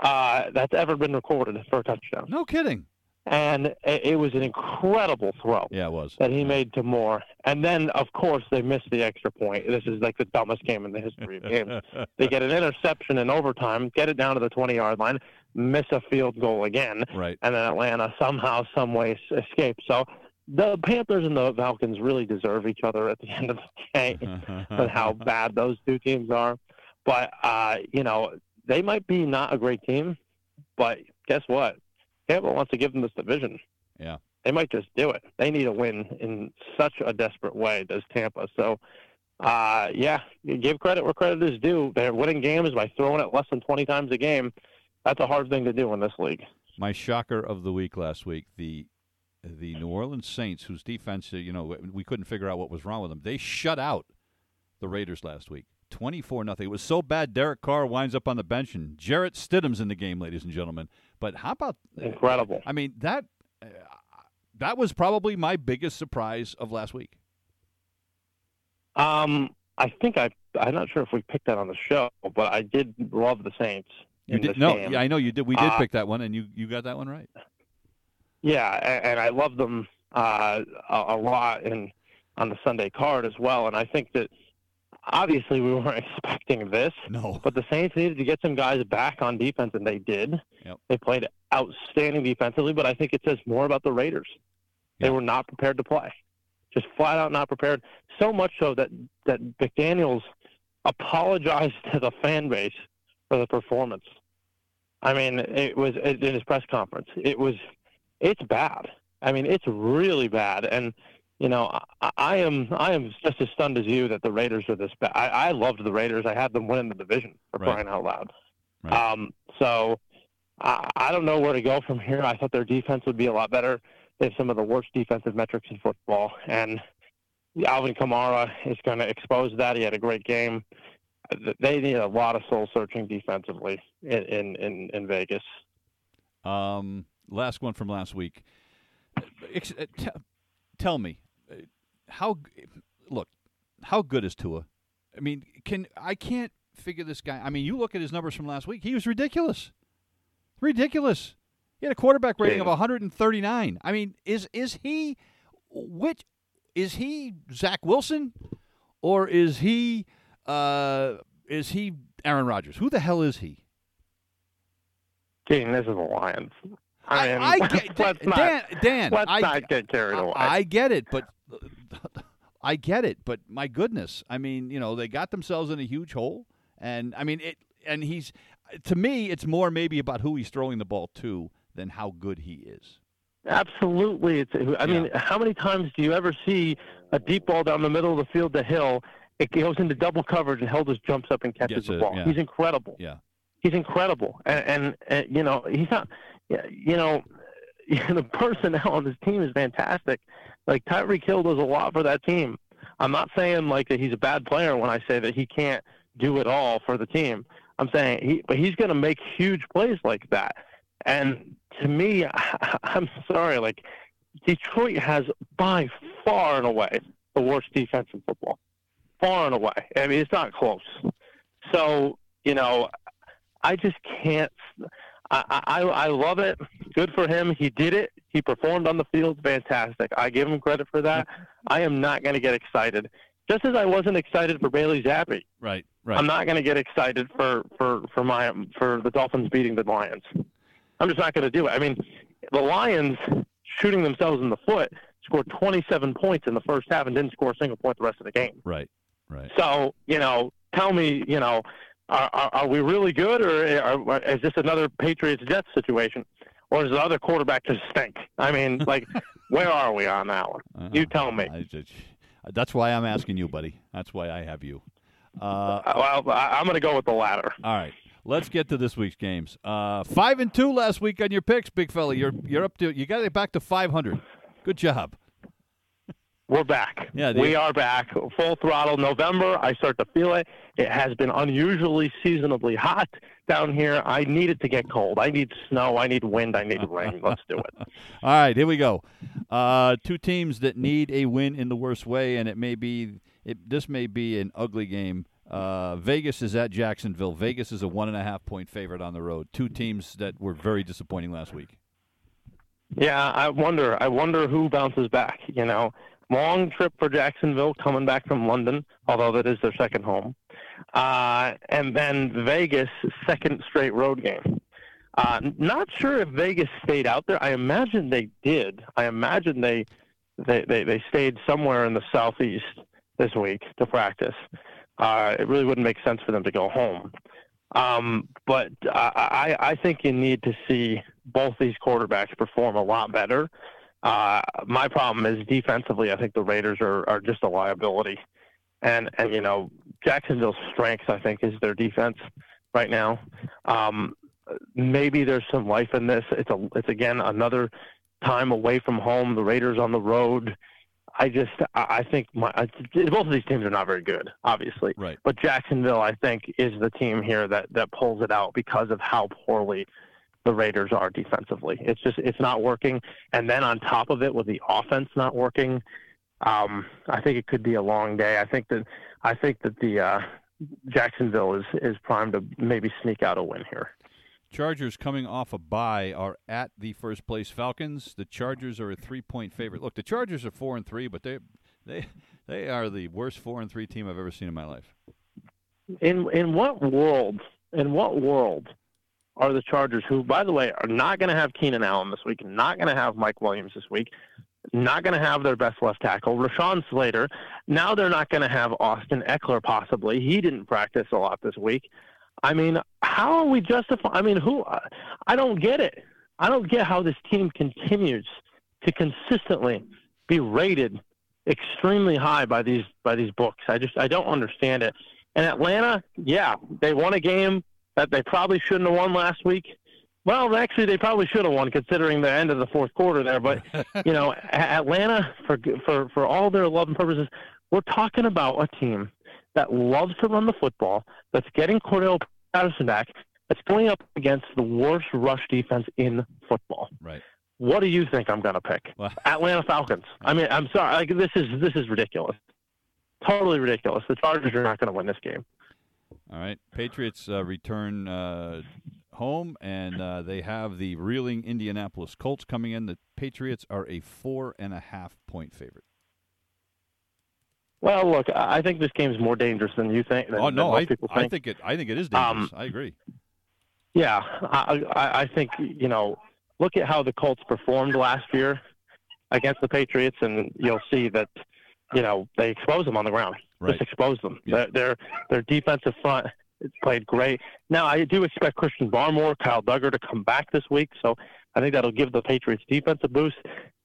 uh, that's ever been recorded for a touchdown. No kidding and it was an incredible throw. Yeah, it was that he yeah. made to Moore, and then of course they missed the extra point. This is like the dumbest game in the history of games. they get an interception in overtime, get it down to the twenty-yard line, miss a field goal again, right, and then Atlanta somehow, some way escape. So the Panthers and the Falcons really deserve each other at the end of the game, and how bad those two teams are. But uh, you know, they might be not a great team, but guess what? Tampa wants to give them this division. Yeah. They might just do it. They need a win in such a desperate way, does Tampa. So, uh, yeah, give credit where credit is due. They're winning games by throwing it less than 20 times a game. That's a hard thing to do in this league. My shocker of the week last week, the the New Orleans Saints, whose defense, you know, we couldn't figure out what was wrong with them. They shut out the Raiders last week. 24 nothing. It was so bad Derek Carr winds up on the bench and Jarrett Stidham's in the game, ladies and gentlemen. But how about incredible? I mean that uh, that was probably my biggest surprise of last week. Um, I think I I'm not sure if we picked that on the show, but I did love the Saints. You did no, yeah, I know you did. We did uh, pick that one, and you you got that one right. Yeah, and, and I love them uh, a, a lot, and on the Sunday card as well. And I think that obviously we weren't expecting this. No. But the Saints needed to get some guys back on defense, and they did. Yep. They played outstanding defensively, but I think it says more about the Raiders. Yep. They were not prepared to play, just flat out not prepared. So much so that that McDaniels apologized to the fan base for the performance. I mean, it was in his press conference. It was, it's bad. I mean, it's really bad, and you know, I, I am I am just as stunned as you that the Raiders are this bad. I, I loved the Raiders. I had them winning the division for right. crying out loud. Right. Um, so I, I don't know where to go from here. I thought their defense would be a lot better. They have some of the worst defensive metrics in football, and Alvin Kamara is going to expose that. He had a great game. They need a lot of soul searching defensively in in in, in Vegas. Um, last one from last week. Tell me, how look how good is Tua? I mean, can I can't figure this guy. I mean, you look at his numbers from last week; he was ridiculous, ridiculous. He had a quarterback rating of 139. I mean, is is he which is he Zach Wilson or is he uh, is he Aaron Rodgers? Who the hell is he? King, this is the Lions. I, mean, I get, let's Dan, not, Dan, let's I, not get carried away. I get it, but I get it, but my goodness, I mean, you know, they got themselves in a huge hole, and I mean, it, and he's to me, it's more maybe about who he's throwing the ball to than how good he is. Absolutely, it's. I yeah. mean, how many times do you ever see a deep ball down the middle of the field to Hill? It goes into double coverage, and Hill just jumps up and catches the ball. Yeah. He's incredible. Yeah, he's incredible, and, and, and you know, he's not. You know, the personnel on this team is fantastic. Like Tyreek Hill does a lot for that team. I'm not saying like that he's a bad player when I say that he can't do it all for the team. I'm saying he, but he's going to make huge plays like that. And to me, I, I'm sorry, like Detroit has by far and away the worst defense in football, far and away. I mean, it's not close. So you know, I just can't. I, I I love it. Good for him. He did it. He performed on the field. Fantastic. I give him credit for that. I am not going to get excited. Just as I wasn't excited for Bailey Zappe. Right. Right. I'm not going to get excited for for for my for the Dolphins beating the Lions. I'm just not going to do it. I mean, the Lions shooting themselves in the foot scored 27 points in the first half and didn't score a single point the rest of the game. Right. Right. So you know, tell me, you know, are, are, are we really good, or are, is this another Patriots Jets situation, or is the other quarterback just stink? I mean, like, where are we on that one? Uh, you tell me. Just, that's why I'm asking you, buddy. That's why I have you. Uh, well, I'm going to go with the latter. All right. Let's get to this week's games. Uh, five and two last week on your picks, big fella. You're you're up to you got it back to 500. Good job. We're back. Yeah, we are back. Full throttle. November, I start to feel it. It has been unusually seasonably hot down here. I need it to get cold. I need snow. I need wind. I need rain. Let's do it. All right, here we go. Uh, two teams that need a win in the worst way, and it may be it, this may be an ugly game. Uh, Vegas is at Jacksonville. Vegas is a one and a half point favorite on the road. Two teams that were very disappointing last week. Yeah, I wonder. I wonder who bounces back. You know, long trip for Jacksonville, coming back from London, although that is their second home, uh, and then Vegas, second straight road game. Uh, not sure if Vegas stayed out there. I imagine they did. I imagine they they they, they stayed somewhere in the southeast this week to practice. Uh, it really wouldn't make sense for them to go home. Um, but I, I think you need to see both these quarterbacks perform a lot better. Uh, my problem is defensively. I think the Raiders are, are just a liability, and and you know Jacksonville's strength I think is their defense right now. Um, maybe there's some life in this. It's a it's again another time away from home. The Raiders on the road. I just I think my both of these teams are not very good, obviously. Right. But Jacksonville, I think, is the team here that that pulls it out because of how poorly the Raiders are defensively. It's just it's not working. And then on top of it, with the offense not working, um, I think it could be a long day. I think that I think that the uh, Jacksonville is is primed to maybe sneak out a win here. Chargers coming off a bye are at the first place Falcons. The Chargers are a three point favorite. Look, the Chargers are four and three, but they they they are the worst four and three team I've ever seen in my life. In in what world? In what world are the Chargers, who, by the way, are not going to have Keenan Allen this week, not going to have Mike Williams this week, not going to have their best left tackle, Rashawn Slater. Now they're not going to have Austin Ekeler, possibly. He didn't practice a lot this week. I mean, how are we justifying? I mean, who? I don't get it. I don't get how this team continues to consistently be rated extremely high by these by these books. I just I don't understand it. And Atlanta, yeah, they won a game that they probably shouldn't have won last week. Well, actually, they probably should have won considering the end of the fourth quarter there. But you know, Atlanta, for for for all their love and purposes, we're talking about a team that loves to run the football, that's getting Cordarrelle Patterson back, that's going up against the worst rush defense in football. Right. What do you think I'm going to pick? Atlanta Falcons. I mean, I'm sorry. Like this is this is ridiculous. Totally ridiculous. The Chargers are not going to win this game. All right. Patriots uh, return uh, home, and uh, they have the reeling Indianapolis Colts coming in. The Patriots are a four and a half point favorite. Well, look, I think this game is more dangerous than you think. Than, oh no, I, think. I think it. I think it is dangerous. Um, I agree. Yeah, I, I think you know. Look at how the Colts performed last year against the Patriots, and you'll see that you know they expose them on the ground. Right. Just expose them. Yeah. Their, their defensive front played great. Now I do expect Christian Barmore, Kyle Dugger to come back this week, so I think that'll give the Patriots defense a boost.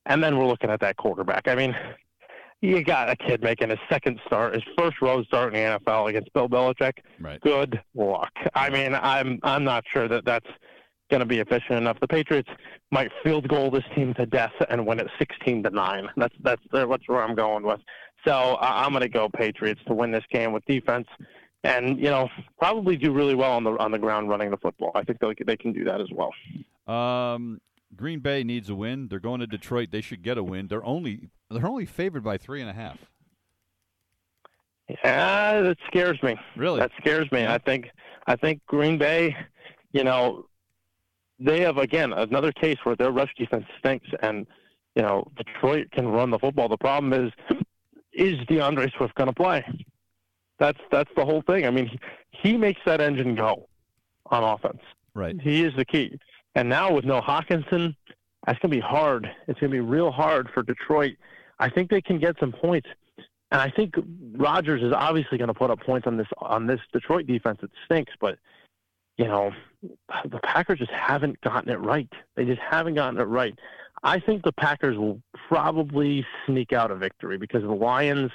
And then we're looking at that quarterback. I mean, you got a kid making his second start, his first road start in the NFL against Bill Belichick. Right. Good luck. I mean, I'm I'm not sure that that's going to be efficient enough. The Patriots might field goal this team to death and win it 16 to nine. That's that's that's where I'm going with. So uh, I'm going to go Patriots to win this game with defense, and you know probably do really well on the on the ground running the football. I think they they can do that as well. Um, Green Bay needs a win. They're going to Detroit. They should get a win. They're only they're only favored by three and a half. Yeah, that scares me. Really, that scares me. I think I think Green Bay, you know, they have again another case where their rush defense stinks, and you know Detroit can run the football. The problem is, is D'Andre Swift going to play? That's that's the whole thing. I mean, he, he makes that engine go on offense. Right. He is the key. And now with no Hockenson, that's going to be hard. It's going to be real hard for Detroit. I think they can get some points, and I think Rodgers is obviously going to put up points on this on this Detroit defense that stinks. But you know, the Packers just haven't gotten it right. They just haven't gotten it right. I think the Packers will probably sneak out a victory because the Lions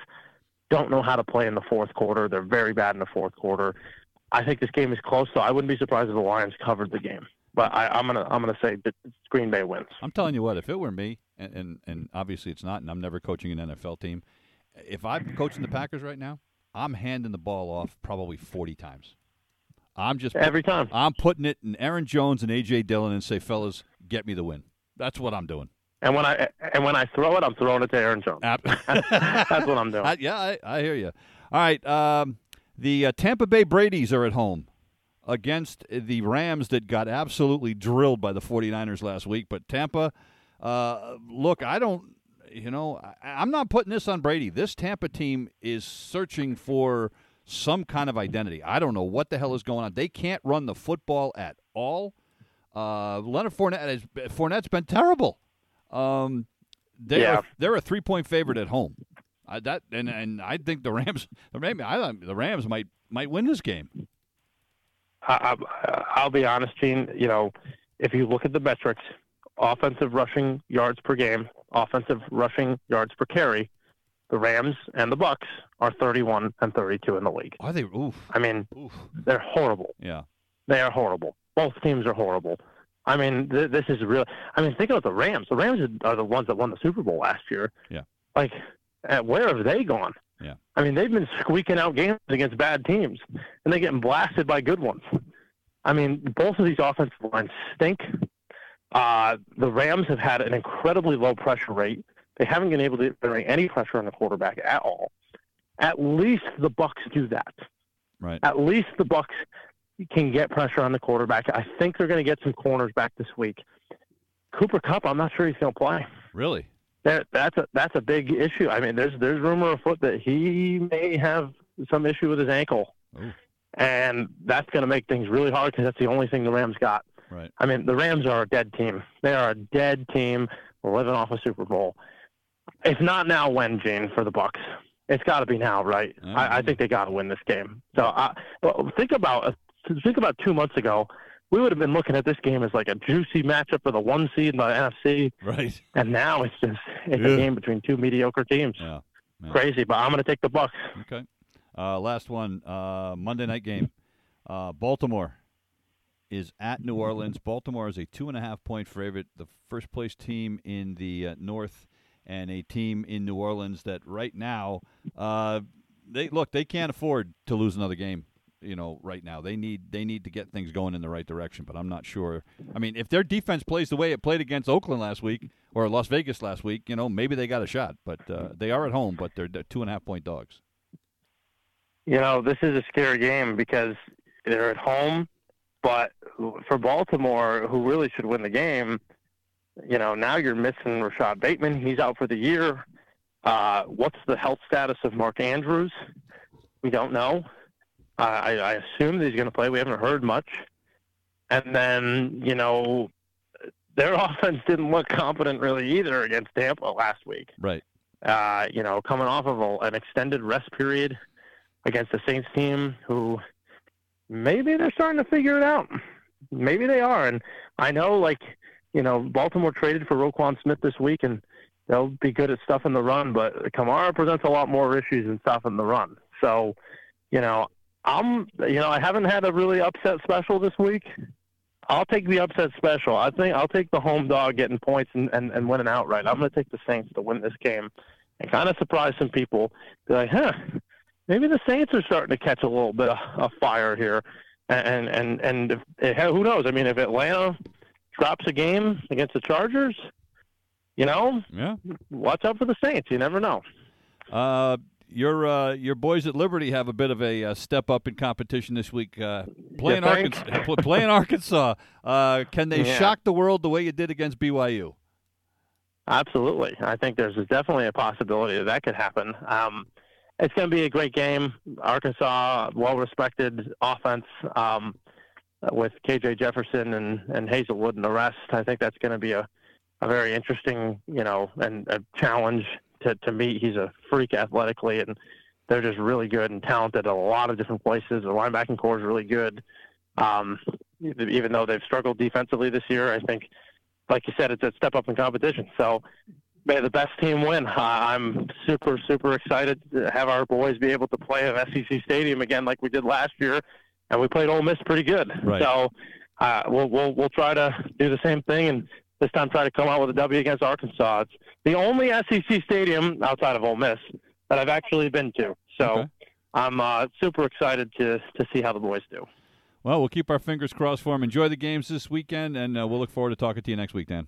don't know how to play in the fourth quarter. They're very bad in the fourth quarter. I think this game is close, so I wouldn't be surprised if the Lions covered the game. But I, am gonna I'm gonna say that Green Bay wins. I'm telling you what, if it were me, and, and and obviously it's not, and I'm never coaching an NFL team. If I'm coaching the Packers right now, I'm handing the ball off probably 40 times. I'm just every time. I'm putting it in Aaron Jones and AJ Dillon and say, fellas, get me the win. That's what I'm doing. And when I and when I throw it, I'm throwing it to Aaron Jones. That's what I'm doing. I, yeah, I, I, hear you. All right, um, the uh, Tampa Bay Brady's are at home against the Rams that got absolutely drilled by the 49ers last week. But Tampa, uh, look, I don't, you know, I, I'm not putting this on Brady. This Tampa team is searching for some kind of identity. I don't know what the hell is going on. They can't run the football at all. Uh, Leonard Fournette has, Fournette's been terrible. Um, they yeah. are, they're a three point favorite at home. Uh, that and and I think the Rams, maybe I the Rams might might win this game. I, will be honest, Gene. You know, if you look at the metrics, offensive rushing yards per game, offensive rushing yards per carry, the Rams and the Bucks are 31 and 32 in the league. Are they? Oof. I mean, Oof. they're horrible. Yeah. They are horrible. Both teams are horrible. I mean, th- this is real. I mean, think about the Rams. The Rams are the ones that won the Super Bowl last year. Yeah. Like, where have they gone? Yeah. I mean, they've been squeaking out games against bad teams, and they're getting blasted by good ones. I mean, both of these offensive lines stink. Uh, the Rams have had an incredibly low pressure rate. They haven't been able to generate any pressure on the quarterback at all. At least the Bucks do that. Right. At least the Bucks can get pressure on the quarterback. I think they're going to get some corners back this week. Cooper Kupp, I'm not sure he's going to play. Really? That, that's a that's a big issue. I mean, there's there's rumor afoot that he may have some issue with his ankle, Ooh. and that's going to make things really hard because that's the only thing the Rams got. Right. I mean, the Rams are a dead team. They are a dead team. We're living off a Super Bowl. If not now, when Gene for the Bucks? It's got to be now, right? I, I think they got to win this game. So, I, think about think about two months ago. We would have been looking at this game as like a juicy matchup for the one seed in the NFC, Right. and now it's just it's Yeah. a game between two mediocre teams. Yeah. Yeah. Crazy, but I'm going to take the Bucks. Okay. Uh, last one. Uh, Monday night game. Uh, Baltimore is at New Orleans. Baltimore is a two and a half point favorite. The first place team in the uh, North, and a team in New Orleans that right now, uh, they look they can't afford to lose another game. You know, right now they need they need to get things going in the right direction. But I'm not sure. I mean, if their defense plays the way it played against Oakland last week or Las Vegas last week, you know, maybe they got a shot. But uh, they are at home, but they're, they're two and a half point dogs. You know, this is a scary game because they're at home, but for Baltimore, who really should win the game, you know, now you're missing Rashod Bateman. He's out for the year. Uh, what's the health status of Mark Andrews? We don't know. Uh, I, I assume that he's going to play. We haven't heard much. And then, you know, their offense didn't look competent really either against Tampa last week Right. uh, you know, coming off of a, an extended rest period against the Saints team, who maybe they're starting to figure it out. Maybe they are, and I know, like, you know, Baltimore traded for Roquan Smith this week, and they'll be good at stuffing the run, but Kamara presents a lot more issues than stuffing the run. So, you know, I'm, you know, I haven't had a really upset special this week. I'll take the upset special. I think I'll take the home dog getting points and, and, and winning outright. I'm going to take the Saints to win this game and kind of surprise some people. Be like, huh, maybe the Saints are starting to catch a little bit of, of fire here. And and and if, who knows? I mean, if Atlanta drops a game against the Chargers, you know, Yeah. watch out for the Saints. You never know. Uh, your uh, your boys at Liberty have a bit of a uh, step up in competition this week. Uh, playing Arkansas, playing Arkansas. Uh, can they Yeah. shock the world the way you did against BYU? Absolutely. I think there's definitely a possibility that that could happen. Um, it's going to be a great game. Arkansas, well respected offense um, with KJ Jefferson and, and Haselwood and the rest. I think that's going to be a, a very interesting, you know, and a challenge to, to meet. He's a freak athletically, and they're just really good and talented at a lot of different places. The linebacking corps is really good. Um, even though they've struggled defensively this year, I think like you said, it's a step up in competition. So may the best team win. Uh, I'm super, super excited to have our boys be able to play at SEC Stadium again, like we did last year, and we played Ole Miss pretty good. Right. So uh, we'll we'll we'll try to do the same thing, and this time try to come out with a W against Arkansas. It's the only SEC stadium outside of Ole Miss that I've actually been to. So. Okay. I'm uh, super excited to to see how the boys do. Well, we'll keep our fingers crossed for them. Enjoy the games this weekend, and uh, we'll look forward to talking to you next week, Dan.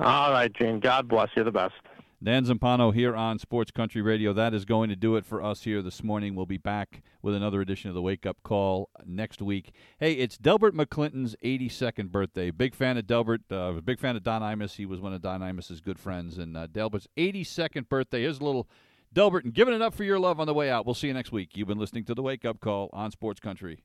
All right, Gene. God bless you. The best. Dan Zampano here on Sports Country Radio. That is going to do it for us here this morning. We'll be back with another edition of the Wake Up Call next week. Hey, it's Delbert McClinton's 82nd birthday. Big fan of Delbert. Uh, big fan of Don Imus. He was one of Don Imus's good friends. And uh, Delbert's 82nd birthday. Here's a little Delbert and giving it up for your love on the way out. We'll see you next week. You've been listening to the Wake Up Call on Sports Country